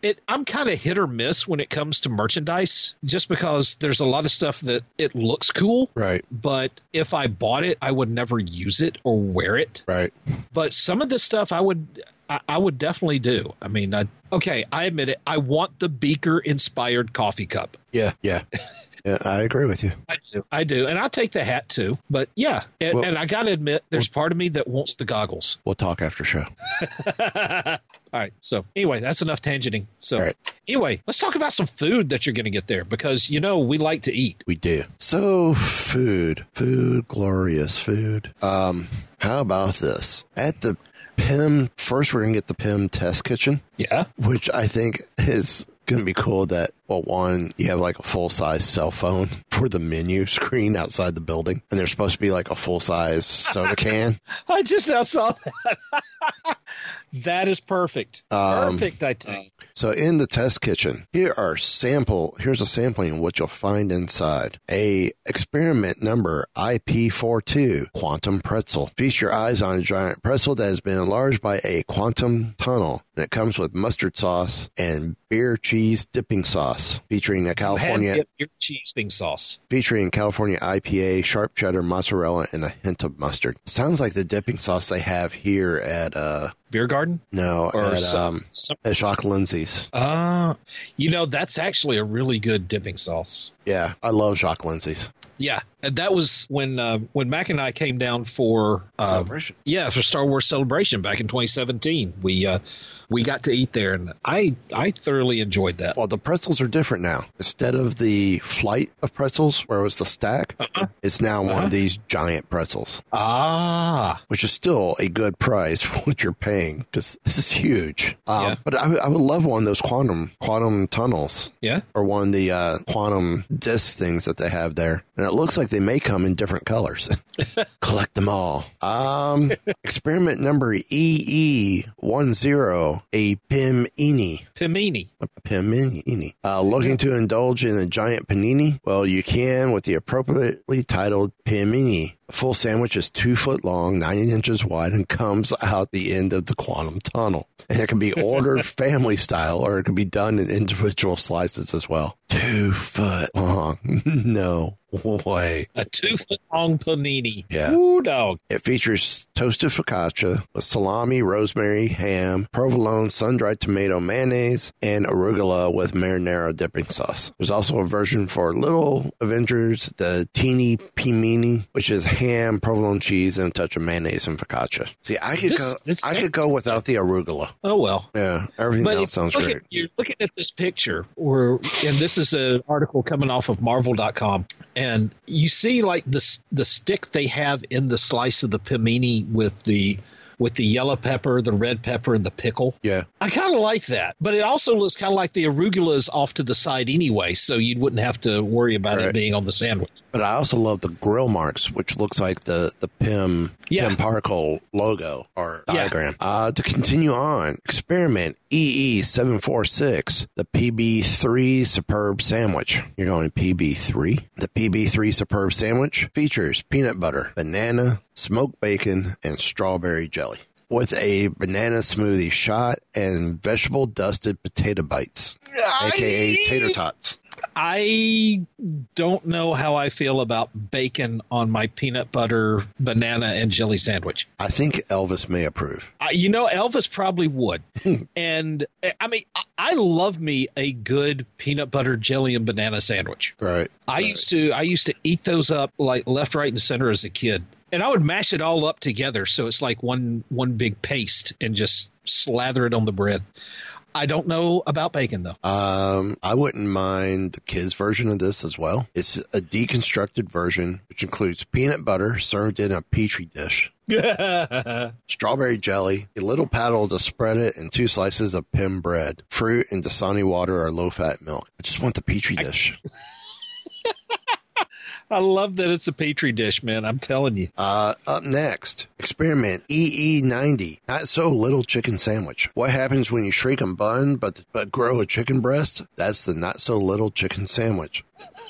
it I'm kind of hit or miss when it comes to merchandise, just because there's a lot of stuff that it looks cool, Right. but if I bought it, I would never use it or wear it Right. but some of this stuff I would I, I would definitely do. I mean, I, okay, I admit it. I want the beaker inspired coffee cup. Yeah. Yeah. yeah. I agree with you. I do. I do, and I'll take the hat too. But yeah, and, Well- and I got to admit, there's part of me that wants the goggles. We'll talk after show. All right. So anyway, that's enough tangenting. So right. anyway, let's talk about some food that you're going to get there because you know we like to eat. We do. So food, food, glorious food. Um, how about this? At the Pym, first we're gonna get the Pym test kitchen, Yeah. which I think is gonna be cool. That well, one you have like a full size cell phone for the menu screen outside the building, and there's supposed to be like a full size soda can. I just now saw that. that is perfect. Um, Perfect. I tell you. So in the test kitchen, here are sample. Here's a sampling of what you'll find inside. A experiment number IP42 quantum pretzel. Feast your eyes on a giant pretzel that has been enlarged by a quantum tunnel. And it comes with mustard sauce and beer cheese dipping sauce, featuring a California your cheese thing sauce. featuring California IPA, sharp cheddar, mozzarella, and a hint of mustard. Sounds like the dipping sauce they have here at uh Beer garden. no Or at some- um some- at Jock Lindsey's. Uh, you know, that's actually a really good dipping sauce. Yeah, I love Jock Lindsey's. Yeah, and that was when uh, when Mac and I came down for uh, Celebration. Yeah, for Star Wars Celebration back in 2017. We uh, we got to eat there, and I I thoroughly enjoyed that. Well, the pretzels are different now. Instead of the flight of pretzels, where it was the stack, it's now one Uh-huh. of these giant pretzels, Ah, which is still a good price for what you're paying because this is huge. Um, Yeah. But I, would- I would love one of those quantum quantum tunnels. yeah. Or one of the uh, quantum disc things that they have there, and it looks like they may come in different colors. Collect them all. Um, experiment number EE one zero, a Pim Ini. Pym-ini. Panini. Uh, looking to indulge in a giant panini? Well, you can with the appropriately titled Panini. A full sandwich is two foot long, 90 inches wide, and comes out the end of the quantum tunnel. And it can be ordered family style, or it can be done in individual slices as well. Two foot long. no way. A two foot long panini. Yeah. Ooh, dog. It features toasted focaccia with salami, rosemary, ham, provolone, sun-dried tomato mayonnaise, and arugula with marinara dipping sauce. There's also a version for little Avengers, the teeny Pym-ini, which is ham, provolone cheese, and a touch of mayonnaise and focaccia. See, I could This- go. I could go without the arugula. Oh, well. Yeah, everything But else sounds great. At, you're looking at this picture, where, and this is an article coming off of Marvel.com, and you see like the the stick they have in the slice of the Pym-ini with the with the yellow pepper, the red pepper, and the pickle. Yeah. I kind of like that, but it also looks kind of like the arugula is off to the side anyway, so you wouldn't have to worry about Right. it being on the sandwich. But I also love the grill marks, which looks like the the Pym Yeah. Pym Particle logo or Yeah. diagram. Uh, to continue on, experiment EE seven four six, the PB three Superb Sandwich. You're going PB three. The PB three Superb Sandwich features peanut butter, banana, smoked bacon, and strawberry jelly. With a banana smoothie shot and vegetable dusted potato bites, aka tater tots. I don't know how I feel about bacon on my peanut butter banana and jelly sandwich. I think Elvis may approve. Uh, you know, Elvis probably would. and uh, I mean, I, I love me a good peanut butter jelly and banana sandwich. Right. I used to I used to eat those up like left, right, and center as a kid. And I would mash it all up together so it's like one one big paste and just slather it on the bread. I don't know about bacon though. Um, I wouldn't mind the kids' version of this as well. It's a deconstructed version, which includes peanut butter served in a petri dish, strawberry jelly, a little paddle to spread it, and two slices of Pym bread, fruit, and Dasani water or low-fat milk. I just want the petri dish. I love that it's a petri dish, man. I'm telling you. Uh, up next, experiment EE90, not so little chicken sandwich. What happens when you shrink a bun but but grow a chicken breast? That's the not so little chicken sandwich.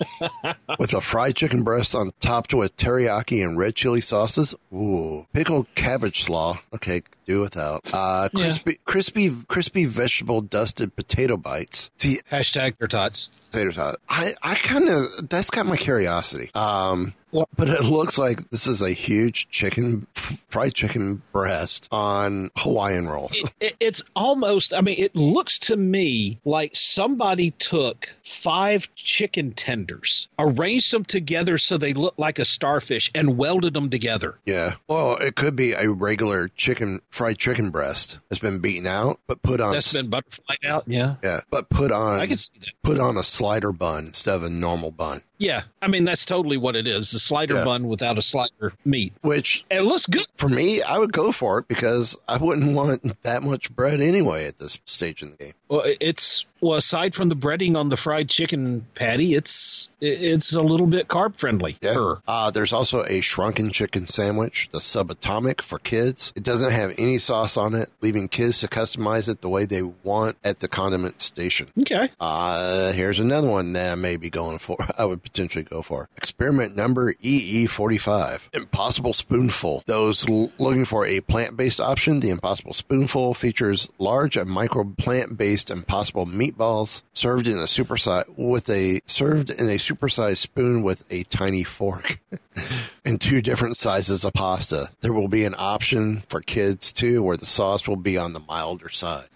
with a fried chicken breast on topped with teriyaki and red chili sauces. Ooh, pickled cabbage slaw. Okay, do without. Uh, Yeah. crispy, crispy, crispy vegetable dusted potato bites. See, Hashtag your tots. potato tot. I, I kind of that's got my curiosity. Um, but it looks like this is a huge chicken, fried chicken breast on Hawaiian rolls. It, it's almost, I mean, it looks to me like somebody took five chicken tenders, arranged them together so they look like a starfish, and welded them together. Yeah. Well, it could be a regular chicken, fried chicken breast that's been beaten out, but put on. That's been butterflied out. Yeah. Yeah, but put on. I can see that. Put on a slider bun instead of a normal bun. Yeah. I mean, that's totally what it is a slider Yeah. bun without a slider meat. Which it looks good. For me, I would go for it because I wouldn't want that much bread anyway at this stage in the game. Well, it's well aside from the breading on the fried chicken patty, it's it's a little bit carb friendly. Yeah. Uh, there's also a shrunken chicken sandwich, the subatomic for kids. It doesn't have any sauce on it, leaving kids to customize it the way they want at the condiment station. Okay. Uh, here's another one that I may be going for. I would potentially go for. Experiment number EE45. Impossible Spoonful. Those l- looking for a plant-based option, the Impossible Spoonful features large and micro plant-based Impossible meatballs served in a supersize with a served in a supersized spoon with a tiny fork. and two different sizes of pasta. There will be an option for kids too, where the sauce will be on the milder side.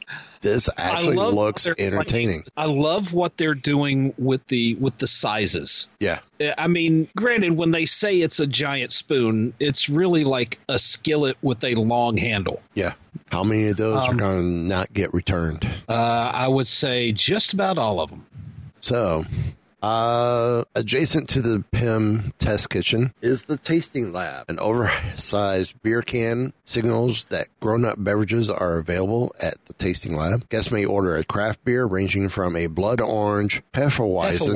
This actually I love what looks entertaining. I love what they're doing with the with the sizes. Yeah. I mean, granted, when they say it's a giant spoon, it's really like a skillet with a long handle. Yeah. How many of those are Um, going to not get returned? Uh, I would say just about all of them. So, uh, adjacent to the Pym test kitchen is the tasting lab. An oversized beer can signals that grown up beverages are available at the tasting lab. Guests may order a craft beer ranging from a blood orange Hefeweizen.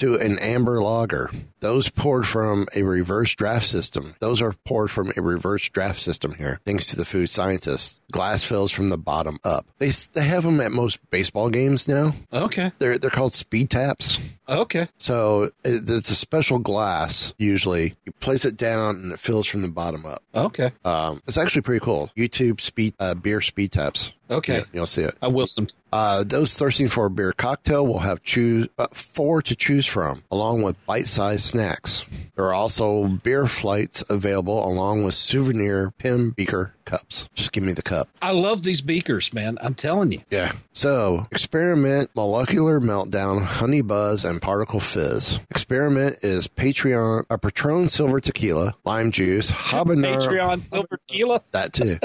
To an amber lager. Those poured from a reverse draft system. Those are poured from a reverse draft system here, thanks to the food scientists. Glass fills from the bottom up. They they have them at most baseball games now. Okay. They're they're called speed taps. Okay. So it, it's a special glass. Usually, you place it down and it fills from the bottom up. Okay. Um, it's actually pretty cool. YouTube speed uh, beer speed taps. Okay. Yeah, you'll see it. I will some. Uh, those thirsting for a beer cocktail will have choose uh, four to choose from, along with bite-sized snacks. There are also beer flights available, along with souvenir Pim beaker cups. Just give me the cup. I love these beakers, man. I'm telling you. Yeah. So, experiment, molecular meltdown, honey buzz, and particle fizz. Experiment is Patreon, a Patron silver tequila, lime juice, habanero. Patreon silver tequila. That too.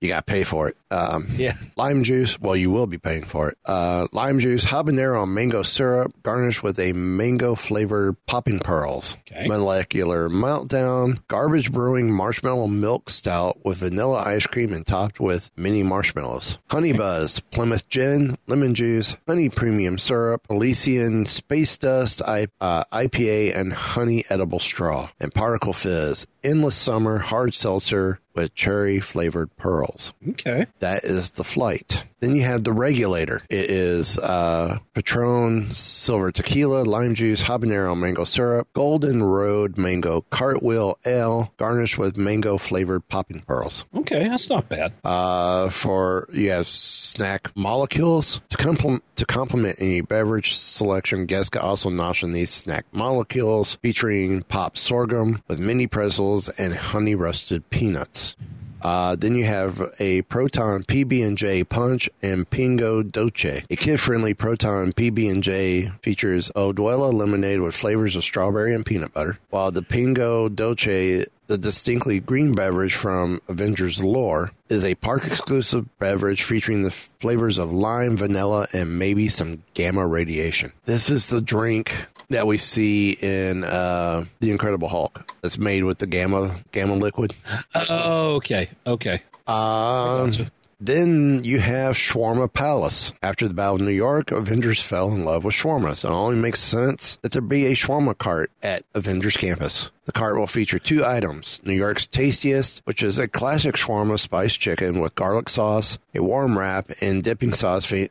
you got to pay for it. Um, Yeah. lime juice. Well, you will be paying for it. Uh, lime juice, habanero, mango syrup, garnished with a mango flavored popping pearls. Okay. Molecular meltdown, garbage brewing marshmallow milk stout with vanilla ice cream and topped with mini marshmallows. Honey buzz, Plymouth gin, lemon juice, honey premium syrup, Elysian space dust, I, uh, IPA, and honey edible straw. And particle fizz, endless summer hard seltzer with cherry flavored pearls. Okay. That is the flight. Then you have the regulator. It is uh, Patron silver tequila, lime juice, habanero mango syrup, golden road mango cartwheel ale, garnished with mango flavored popping pearls. Okay, that's not bad. Uh, for you have snack molecules to complement to complement any beverage selection. Guests can also nosh on these snack molecules featuring pop sorghum with mini pretzels and honey roasted peanuts. Uh, then you have a Proton PB&J Punch and Pingo Dolce. A kid-friendly Proton PB&J features Odwalla lemonade with flavors of strawberry and peanut butter, while the Pingo Dolce the distinctly green beverage from Avengers lore is a park exclusive beverage featuring the flavors of lime, vanilla, and maybe some gamma radiation. This is the drink that we see in uh, the Incredible Hulk. That's made with the gamma gamma liquid. Oh, okay. Okay. Um, then you have Shawarma Palace. After the Battle of New York, Avengers fell in love with shawarma, so it only makes sense that there be a shawarma cart at Avengers campus. The cart will feature two items New York's tastiest, which is a classic shawarma spiced chicken with garlic sauce, a warm wrap, and dipping sauce fe-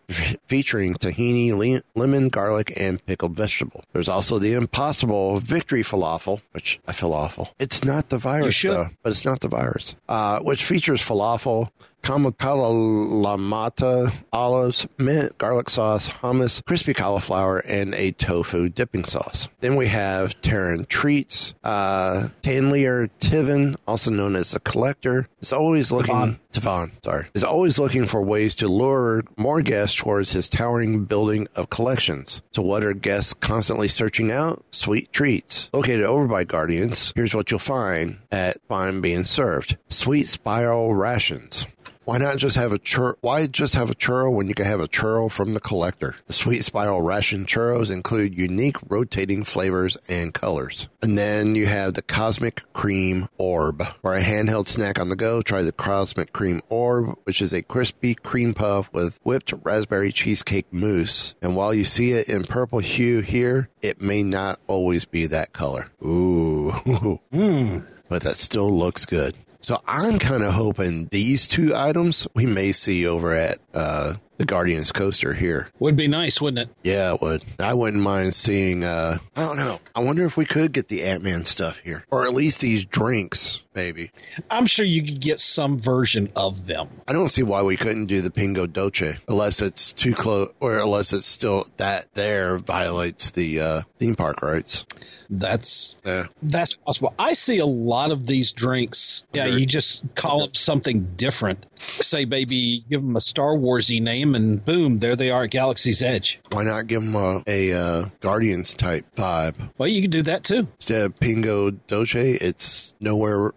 featuring tahini, le- lemon, garlic, and pickled vegetable. There's also the impossible victory falafel, which I feel awful. It's not the virus, though, but it's not the virus, uh, which features falafel, Kalamata olives, mint, garlic sauce, hummus, crispy cauliflower, and a tofu dipping sauce. Then we have Terran Treats, uh, Taneleer Tivan, also known as the Collector, is always looking. Tavon, sorry, is always looking for ways to lure more guests towards his towering building of collections. So, what are guests constantly searching out? Sweet treats. Located over by Guardians, here's what you'll find at Fine being served: sweet spiral rations. Why not just have a chur? Why just have a churro when you can have a churro from the collector? The sweet spiral ration churros include unique rotating flavors and colors. And then you have the cosmic cream orb. For a handheld snack on the go, try the cosmic cream orb, which is a crispy cream puff with whipped raspberry cheesecake mousse. And while you see it in purple hue here, it may not always be that color. Ooh. Hmm. but that still looks good. So I'm kind of hoping these two items we may see over at uh, the Guardians coaster here. Would be nice, wouldn't it? Yeah, it would. I wouldn't mind seeing. Uh, I don't know. I wonder if we could get the Ant Man stuff here, or at least these drinks, maybe. I'm sure you could get some version of them. I don't see why we couldn't do the Pingo Dolce unless it's too close, or unless it's still that there violates the uh, theme park rights. That's Yeah. that's possible. I see a lot of these drinks. Yeah, you just call them something different. Say, baby, give them a Star Warsy name, and boom, there they are at Galaxy's Edge. Why not give them a, a uh, Guardians type vibe? Well, you can do that too. Instead of Pingo Dolce, it's nowhere.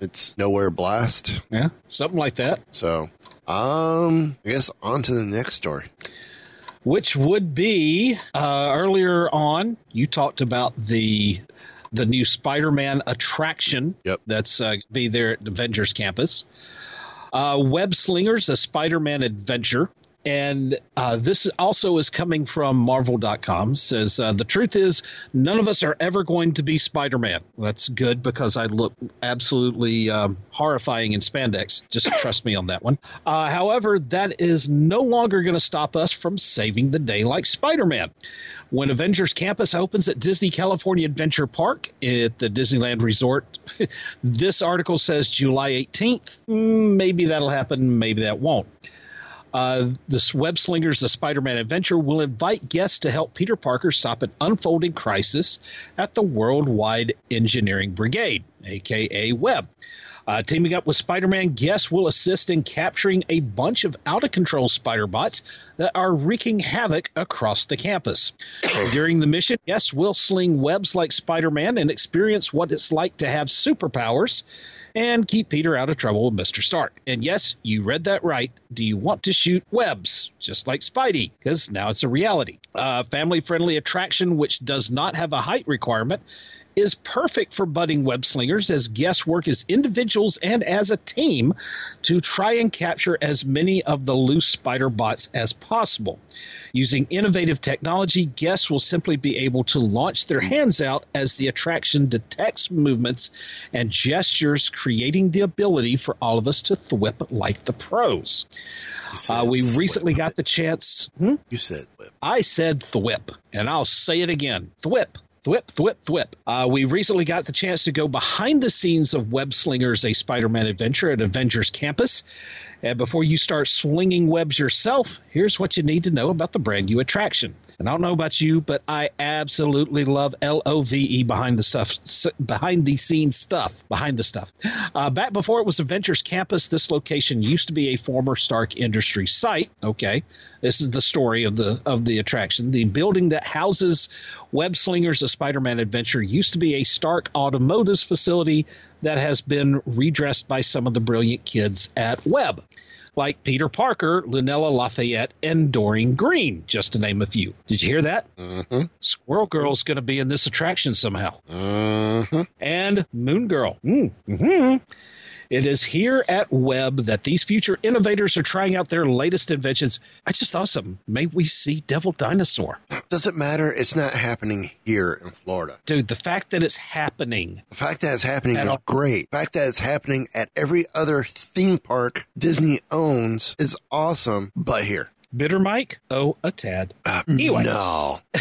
It's nowhere blast. Yeah, something like that. So, um, I guess on to the next story. Which would be uh, earlier on. You talked about the the new Spider-Man attraction. Yep. That's uh, be there at the Avengers campus. Uh, Web Slingers, a Spider-Man adventure, And uh, this also is coming from Marvel.com. Says uh, the truth is none of us are ever going to be Spider-Man. That's good because I look absolutely um, horrifying in spandex. Just trust me on that one. Uh, however, that is no longer going to stop us from saving the day like Spider-Man. When Avengers Campus opens at Disney California Adventure Park at the Disneyland Resort, this article says July 18th. Mm, maybe that'll happen, maybe that won't. Uh, the Web Slingers, the Spider Man adventure, will invite guests to help Peter Parker stop an unfolding crisis at the Worldwide Engineering Brigade, aka Web. Uh, teaming up with Spider Man, guests will assist in capturing a bunch of out of control spider bots that are wreaking havoc across the campus. During the mission, guests will sling webs like Spider Man and experience what it's like to have superpowers and keep Peter out of trouble with Mr. Stark. And yes, you read that right. Do you want to shoot webs, just like Spidey? Because now it's a reality. Uh, family friendly attraction which does not have a height requirement is perfect for budding web slingers as guests work as individuals and as a team to try and capture as many of the loose spider bots as possible. Using innovative technology, guests will simply be able to launch their hands out as the attraction detects movements and gestures, creating the ability for all of us to thwip like the pros. Uh, we recently got the chance. Hmm? You said thwip. I said thwip, and I'll say it again thwip. Thwip, thwip, thwip. Uh, we recently got the chance to go behind the scenes of Web Slingers, a Spider Man adventure at Avengers Campus. And before you start swinging webs yourself, here's what you need to know about the brand new attraction. And I don't know about you, but I absolutely love L O V E behind the stuff, behind the scenes stuff, behind the stuff. Uh, back before it was Avengers Campus, this location used to be a former Stark Industry site. Okay, this is the story of the of the attraction. The building that houses Web Slingers: A Spider-Man Adventure used to be a Stark Automotives facility that has been redressed by some of the brilliant kids at Web like Peter Parker, Lunella Lafayette, and Doreen Green, just to name a few. Did you hear that? Mm-hmm. Squirrel Girl's going to be in this attraction somehow. Mm-hmm. And Moon Girl. Mm-hmm. It is here at Web that these future innovators are trying out their latest inventions. I just thought something. Maybe we see Devil Dinosaur. Doesn't matter. It's not happening here in Florida. Dude, the fact that it's happening. The fact that it's happening is all- great. The fact that it's happening at every other theme park Disney owns is awesome. But here. Bitter Mike? Oh, a tad. Uh, Anyway. No.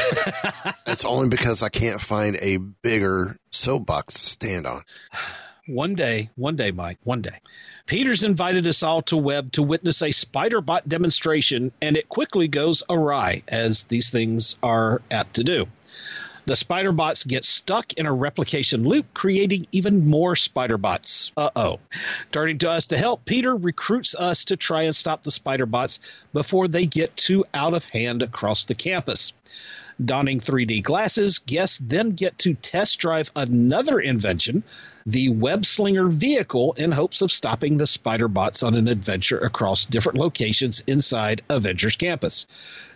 it's only because I can't find a bigger soapbox to stand on. One day, one day, Mike, one day. Peters invited us all to Web to witness a spider bot demonstration, and it quickly goes awry, as these things are apt to do. The spider bots get stuck in a replication loop, creating even more spider bots. Uh oh. Turning to us to help, Peter recruits us to try and stop the spider bots before they get too out of hand across the campus. Donning 3D glasses, guests then get to test drive another invention, the Web Slinger vehicle, in hopes of stopping the spider bots on an adventure across different locations inside Avengers Campus.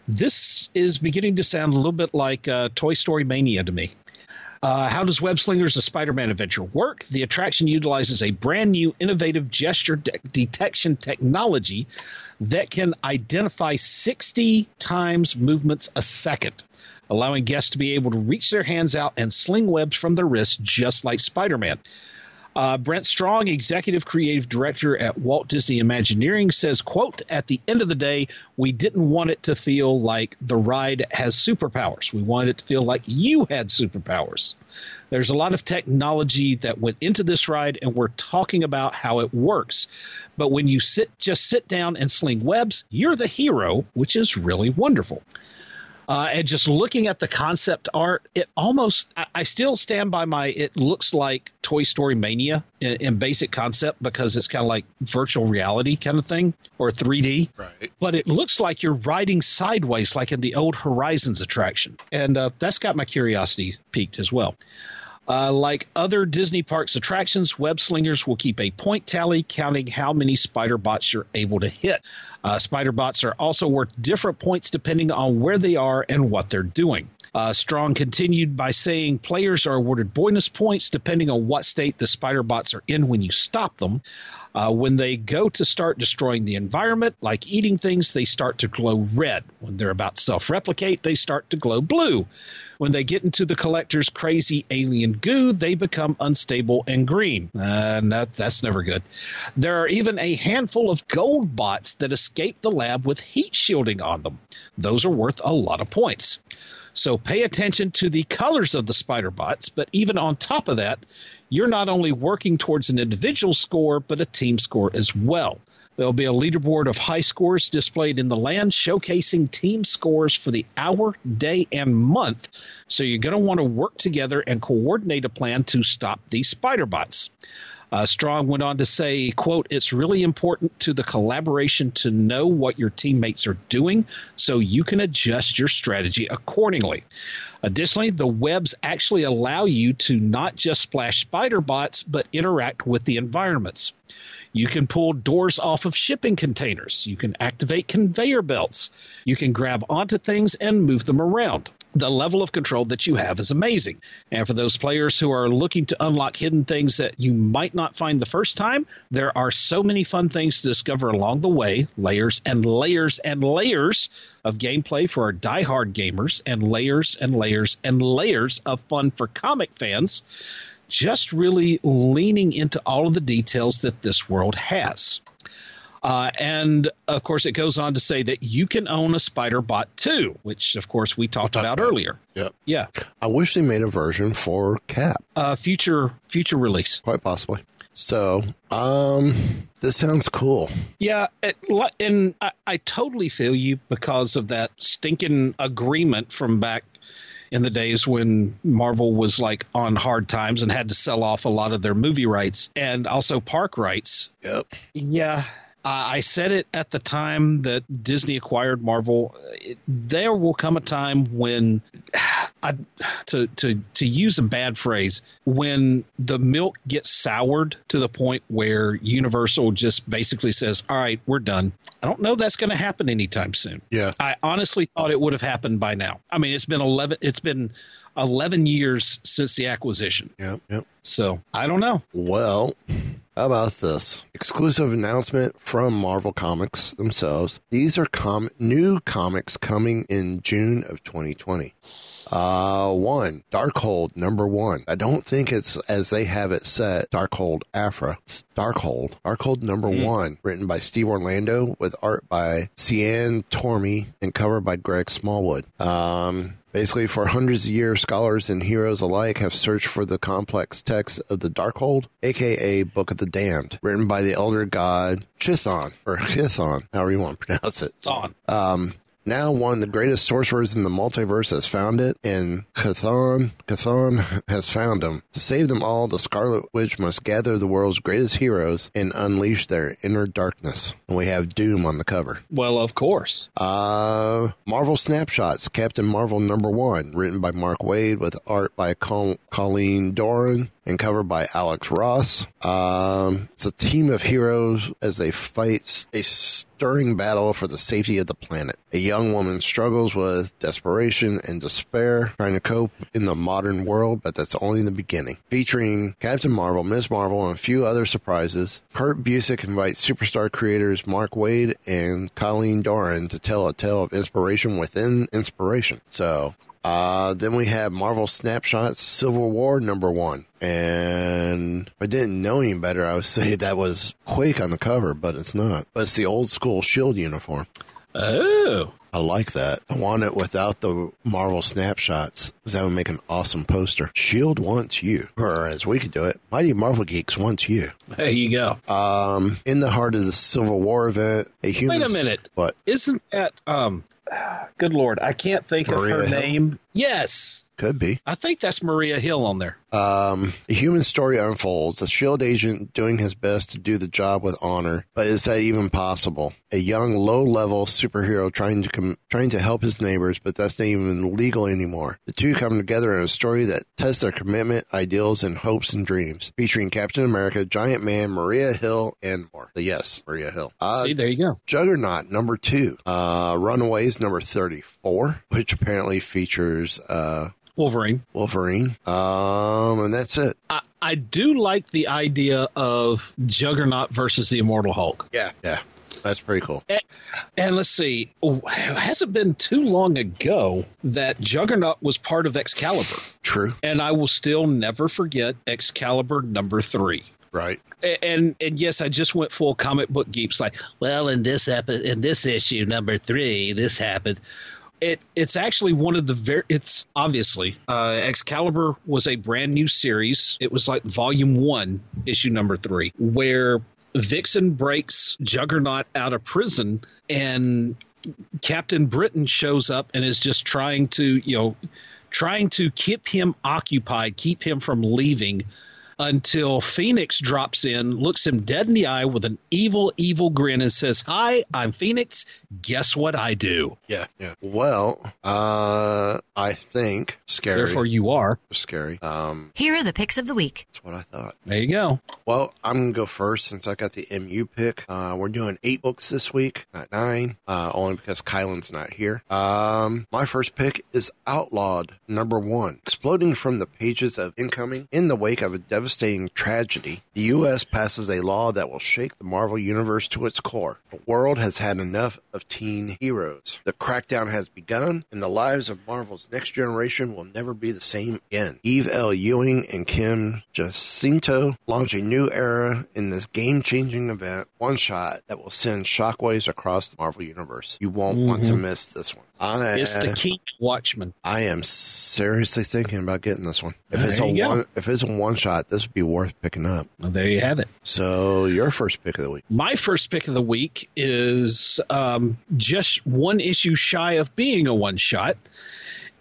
This is beginning to sound a little bit like uh, Toy Story Mania to me. Uh, how does Web Slingers a Spider Man adventure work? The attraction utilizes a brand new innovative gesture de- detection technology that can identify 60 times movements a second, allowing guests to be able to reach their hands out and sling webs from their wrists just like Spider Man. Uh, Brent Strong, executive creative director at Walt Disney Imagineering, says, "quote At the end of the day, we didn't want it to feel like the ride has superpowers. We wanted it to feel like you had superpowers. There's a lot of technology that went into this ride, and we're talking about how it works. But when you sit, just sit down and sling webs, you're the hero, which is really wonderful." Uh, and just looking at the concept art, it almost, I, I still stand by my, it looks like Toy Story Mania in, in basic concept because it's kind of like virtual reality kind of thing or 3D. Right. But it looks like you're riding sideways like in the old Horizons attraction. And uh, that's got my curiosity piqued as well. Uh, like other Disney Parks attractions, Web Slingers will keep a point tally counting how many spider bots you're able to hit. Uh, spider bots are also worth different points depending on where they are and what they're doing. Uh, Strong continued by saying players are awarded bonus points depending on what state the spider bots are in when you stop them. Uh, when they go to start destroying the environment, like eating things, they start to glow red. When they're about to self replicate, they start to glow blue. When they get into the collector's crazy alien goo, they become unstable and green. Uh, that, that's never good. There are even a handful of gold bots that escape the lab with heat shielding on them. Those are worth a lot of points. So pay attention to the colors of the spider bots, but even on top of that, you're not only working towards an individual score, but a team score as well. There'll be a leaderboard of high scores displayed in the land showcasing team scores for the hour, day, and month. So you're going to want to work together and coordinate a plan to stop these spider bots. Uh, Strong went on to say, quote, it's really important to the collaboration to know what your teammates are doing so you can adjust your strategy accordingly. Additionally, the webs actually allow you to not just splash spider bots, but interact with the environments. You can pull doors off of shipping containers. You can activate conveyor belts. You can grab onto things and move them around. The level of control that you have is amazing. And for those players who are looking to unlock hidden things that you might not find the first time, there are so many fun things to discover along the way layers and layers and layers of gameplay for our die-hard gamers, and layers and layers and layers of fun for comic fans just really leaning into all of the details that this world has. Uh, and of course, it goes on to say that you can own a Spider Bot too, which of course we talked about, about earlier. Yep. Yeah. I wish they made a version for Cap. Uh, future future release. Quite possibly. So, um, this sounds cool. Yeah, it, and I, I totally feel you because of that stinking agreement from back in the days when Marvel was like on hard times and had to sell off a lot of their movie rights and also park rights. Yep. Yeah. Uh, I said it at the time that Disney acquired Marvel. There will come a time when, I, to to to use a bad phrase, when the milk gets soured to the point where Universal just basically says, "All right, we're done." I don't know that's going to happen anytime soon. Yeah, I honestly thought it would have happened by now. I mean, it's been eleven. It's been 11 years since the acquisition. Yep, yep. So I don't know. Well, about this exclusive announcement from Marvel Comics themselves? These are com- new comics coming in June of 2020. Uh, one, Darkhold number one. I don't think it's as they have it set, Darkhold Alpha. It's Darkhold. Darkhold number mm. one, written by Steve Orlando with art by Cian Tormey and cover by Greg Smallwood. Um, Basically, for hundreds of years, scholars and heroes alike have searched for the complex text of the Darkhold, aka Book of the Damned, written by the elder god Chthon, or Chthon, however you want to pronounce it. Um, now one of the greatest sorcerers in the multiverse has found it, and Chthon, Chthon has found him. To save them all, the Scarlet Witch must gather the world's greatest heroes and unleash their inner darkness. And we have Doom on the cover. Well, of course. Uh, Marvel Snapshots, Captain Marvel number one, written by Mark Waid with art by Col- Colleen Doran and covered by Alex Ross. Um, it's a team of heroes as they fight a stirring battle for the safety of the planet. A young woman struggles with desperation and despair, trying to cope in the modern world, but that's only the beginning. Featuring Captain Marvel, Ms. Marvel, and a few other surprises, Kurt Busiek invites superstar creators Mark Waid and Colleen Doran to tell a tale of inspiration within inspiration. So uh, then we have Marvel Snapshots Civil War number one. And I didn't know any better, I would say that was Quake on the cover, but it's not. But it's the old school shield uniform. Oh. I like that. I want it without the Marvel snapshots because that would make an awesome poster. Shield wants you, or as we could do it, Mighty Marvel Geeks wants you. There you go. Um, in the heart of the Civil War event, a human. Wait a minute. What? Isn't that um? Good lord, I can't think Maria of her Hill? name. Yes, Could be. I think that's Maria Hill on there. Um, a human story unfolds. A shield agent doing his best to do the job with honor, but is that even possible? A young, low-level superhero trying to com- trying to help his neighbors, but that's not even legal anymore. The two come together in a story that tests their commitment, ideals, and hopes and dreams, featuring Captain America, Giant Man, Maria Hill, and more. So yes, Maria Hill. Uh, See, there you go. Juggernaut number two, uh, Runaways number thirty-four, which apparently features Avengers, uh, Wolverine. Wolverine. Um, and that's it. I, I do like the idea of Juggernaut versus the Immortal Hulk. Yeah, yeah. That's pretty cool. And, and, let's see, it hasn't been too long ago that Juggernaut was part of Excalibur. True. And I will still never forget Excalibur number three. Right. And and yes, I just went full comic book geeks. Like, well, in this epi- in this issue number three, this happened. It it's actually one of the very. It's obviously uh, Excalibur was a brand new series. It was like volume one, issue number three, where Vixen breaks Juggernaut out of prison, and Captain Britain shows up and is just trying to, you know, trying to keep him occupied, keep him from leaving until Phoenix drops in, looks him dead in the eye with an evil, evil grin, and says, Hi, I'm Phoenix. Guess what I do? Yeah, yeah. Well, uh, I think scary. Therefore, you are scary. Um, Here are the picks of the week. That's what I thought. There you go. Well, I'm gonna go first since I got the MU pick. Uh, we're doing eight books this week, not nine, uh, only because Kylan's not here. Um, my first pick is Outlawed number one, exploding from the pages of Incoming in the wake of a devastating tragedy. The U.S. passes a law that will shake the Marvel universe to its core. The world has had enough of teen heroes. The crackdown has begun, and the lives of Marvel's next generation will never be the same again. Eve L. Ewing and Kim Jacinto launch a new era in this game-changing event, one shot that will send shockwaves across the Marvel universe. You won't mm-hmm. want to miss this one. I, it's the key Watchman. I am seriously thinking about getting this one. If it's a one, if it's a one shot, this would be worth picking up. Well, there you have it. So your first pick of the week. My first pick of the week is um, just one issue shy of being a one shot.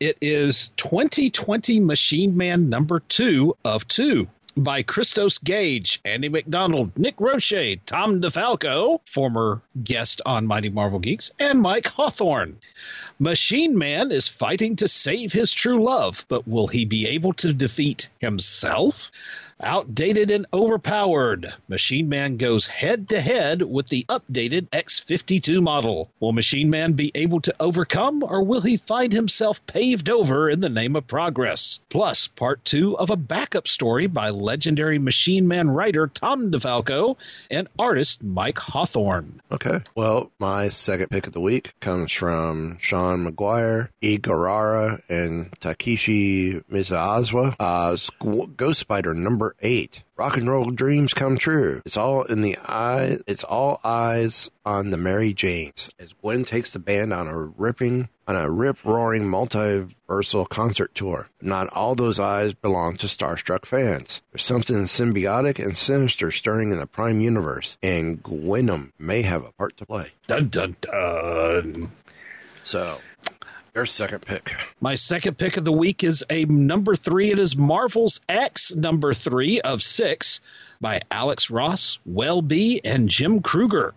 It is 2020 Machine Man number two of two by Christos Gage, Andy MacDonald, Nick Roche, Tom DeFalco, former guest on Mighty Marvel Geeks, and Mike Hawthorne. Machine Man is fighting to save his true love, but will he be able to defeat himself? Outdated and overpowered, Machine Man goes head to head with the updated X 52 model. Will Machine Man be able to overcome, or will he find himself paved over in the name of progress? Plus, part two of a backup story by legendary Machine Man writer Tom DeFalco and artist Mike Hawthorne. Okay. Well, my second pick of the week comes from Sean McGuire. Garara, and Takeshi Miyazawa. Uh, Ghost Spider number eight. Rock and roll dreams come true. It's all in the eye. It's all eyes on the Mary Janes as Gwen takes the band on a ripping, on a rip roaring multiversal concert tour. Not all those eyes belong to starstruck fans. There's something symbiotic and sinister stirring in the Prime universe, and Gwenom may have a part to play. Dun dun dun. So, second pick. My second pick of the week is a number three. It is Marvel's X number three of six by Alex Ross, Well-Bee, and Jim Krueger.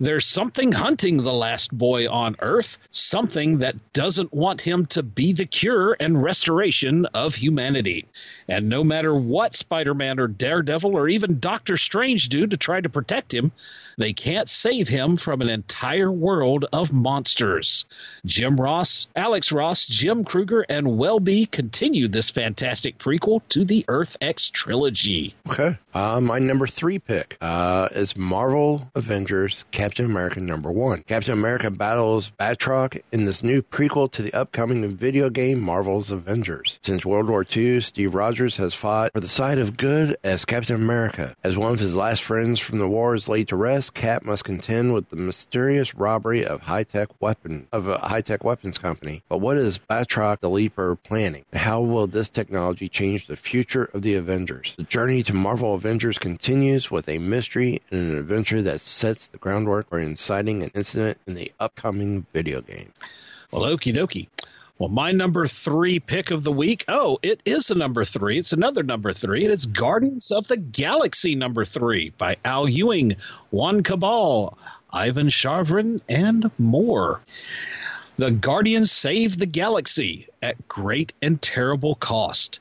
There's something hunting the last boy on Earth, something that doesn't want him to be the cure and restoration of humanity. And no matter what Spider Man or Daredevil or even Doctor Strange do to try to protect him, they can't save him from an entire world of monsters. Jim Ross, Alex Ross, Jim Krueger, and Well-Bee continue this fantastic prequel to the Earth X trilogy. Okay. Uh, my number three pick uh, is Marvel Avengers Captain America number one. Captain America battles Batroc in this new prequel to the upcoming video game Marvel's Avengers. Since World War II, Steve Rogers has fought for the side of good as Captain America. As one of his last friends from the war is laid to rest, Cap must contend with the mysterious robbery of high-tech weapon of a high-tech weapons company. But what is Batroc the Leaper planning? How will this technology change the future of the Avengers? The journey to Marvel Avengers continues with a mystery and an adventure that sets the groundwork for inciting an incident in the upcoming video game. Well, okie dokie. Well, my number three pick of the week. Oh, it is a number three. It's another number three. It is Guardians of the Galaxy number three by Al Ewing, Juan Cabal, Ivan Shavrin, and more. The Guardians save the galaxy at great and terrible cost.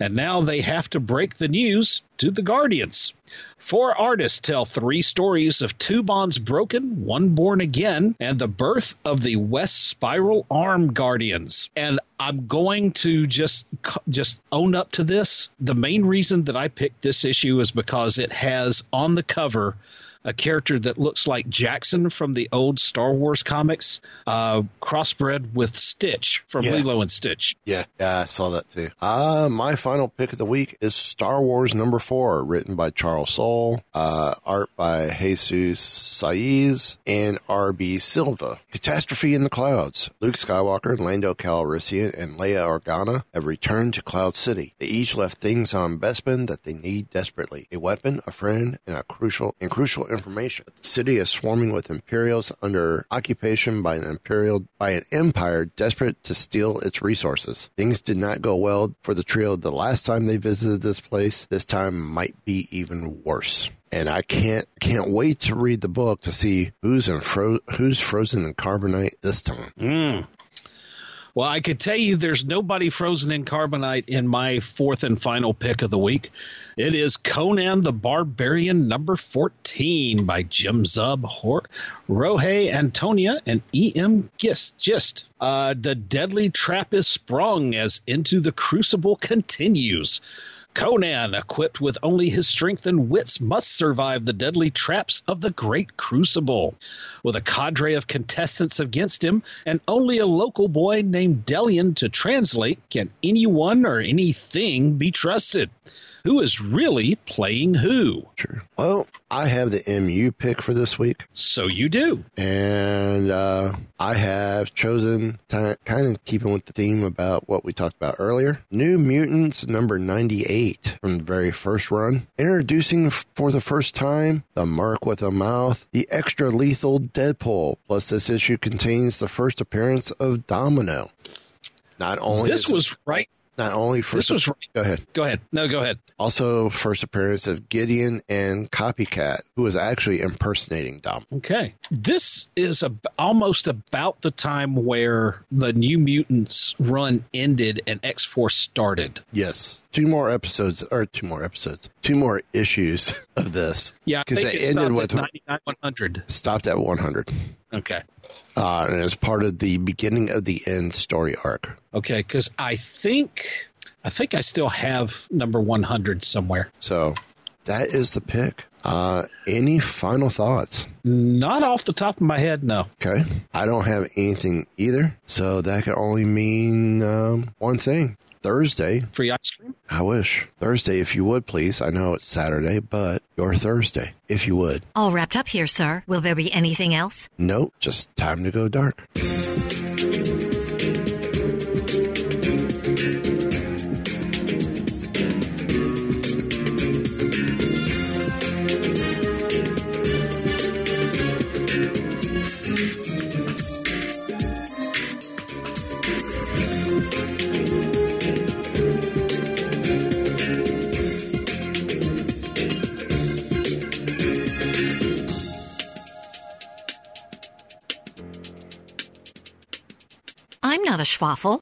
And now they have to break the news to the Guardians. Four artists tell three stories of two bonds broken, one born again, and the birth of the West Spiral Arm Guardians. And I'm going to just just own up to this. The main reason that I picked this issue is because it has on the cover a character that looks like Jaxxon from the old Star Wars comics, uh, crossbred with Stitch from Yeah. Lilo and Stitch. Yeah, yeah, I saw that too. Uh, my final pick of the week is Star Wars number four, written by Charles Soule, uh, art by Jesus Saiz and R.B. Silva. Catastrophe in the Clouds. Luke Skywalker, Lando Calrissian, and Leia Organa have returned to Cloud City. They each left things on Bespin that they need desperately. A weapon, a friend, and a crucial and crucial information. The city is swarming with Imperials under occupation by an Imperial by an empire desperate to steal its resources. Things did not go well for the trio the last time they visited this place. This time might be even worse. And I can't can't wait to read the book to see who's in fro- who's frozen in carbonite this time. Mm. Well, I could tell you there's nobody frozen in carbonite in my fourth and final pick of the week. It is Conan the Barbarian number 14 by Jim Zub, Hor- Rohei Antonia, and E.M. Gist. Gist. Uh, the deadly trap is sprung as Into the Crucible continues. Conan, equipped with only his strength and wits, must survive the deadly traps of the Great Crucible. With a cadre of contestants against him and only a local boy named Delian to translate, can anyone or anything be trusted? Who is really playing who? Sure. Well, I have the MU pick for this week. So you do. And uh, I have chosen, to, kind of keeping with the theme about what we talked about earlier, New Mutants number 98 from the very first run. Introducing for the first time the Mark with a Mouth, the extra lethal Deadpool. Plus, this issue contains the first appearance of Domino. Not only This is- was right. Not only first. This was right. Go ahead. Go ahead. No, go ahead. Also, first appearance of Gideon and Copycat, who was actually impersonating Dom. Okay. This is a, almost about the time where the New Mutants run ended and X Force started. Yes. Two more episodes, or two more episodes, two more issues of this. Yeah, Because it ended with at 99 100. stopped at 100. Okay. Uh, and it's part of the beginning of the end story arc. Okay, because I think I think I still have number 100 somewhere. So that is the pick. Uh, any final thoughts? Not off the top of my head, no. Okay. I don't have anything either. So that can only mean um, one thing. Thursday. Free ice cream? I wish. Thursday, if you would, please. I know it's Saturday, but your Thursday, if you would. All wrapped up here, sir. Will there be anything else? Nope, just time to go dark. I'm not a schwaffle.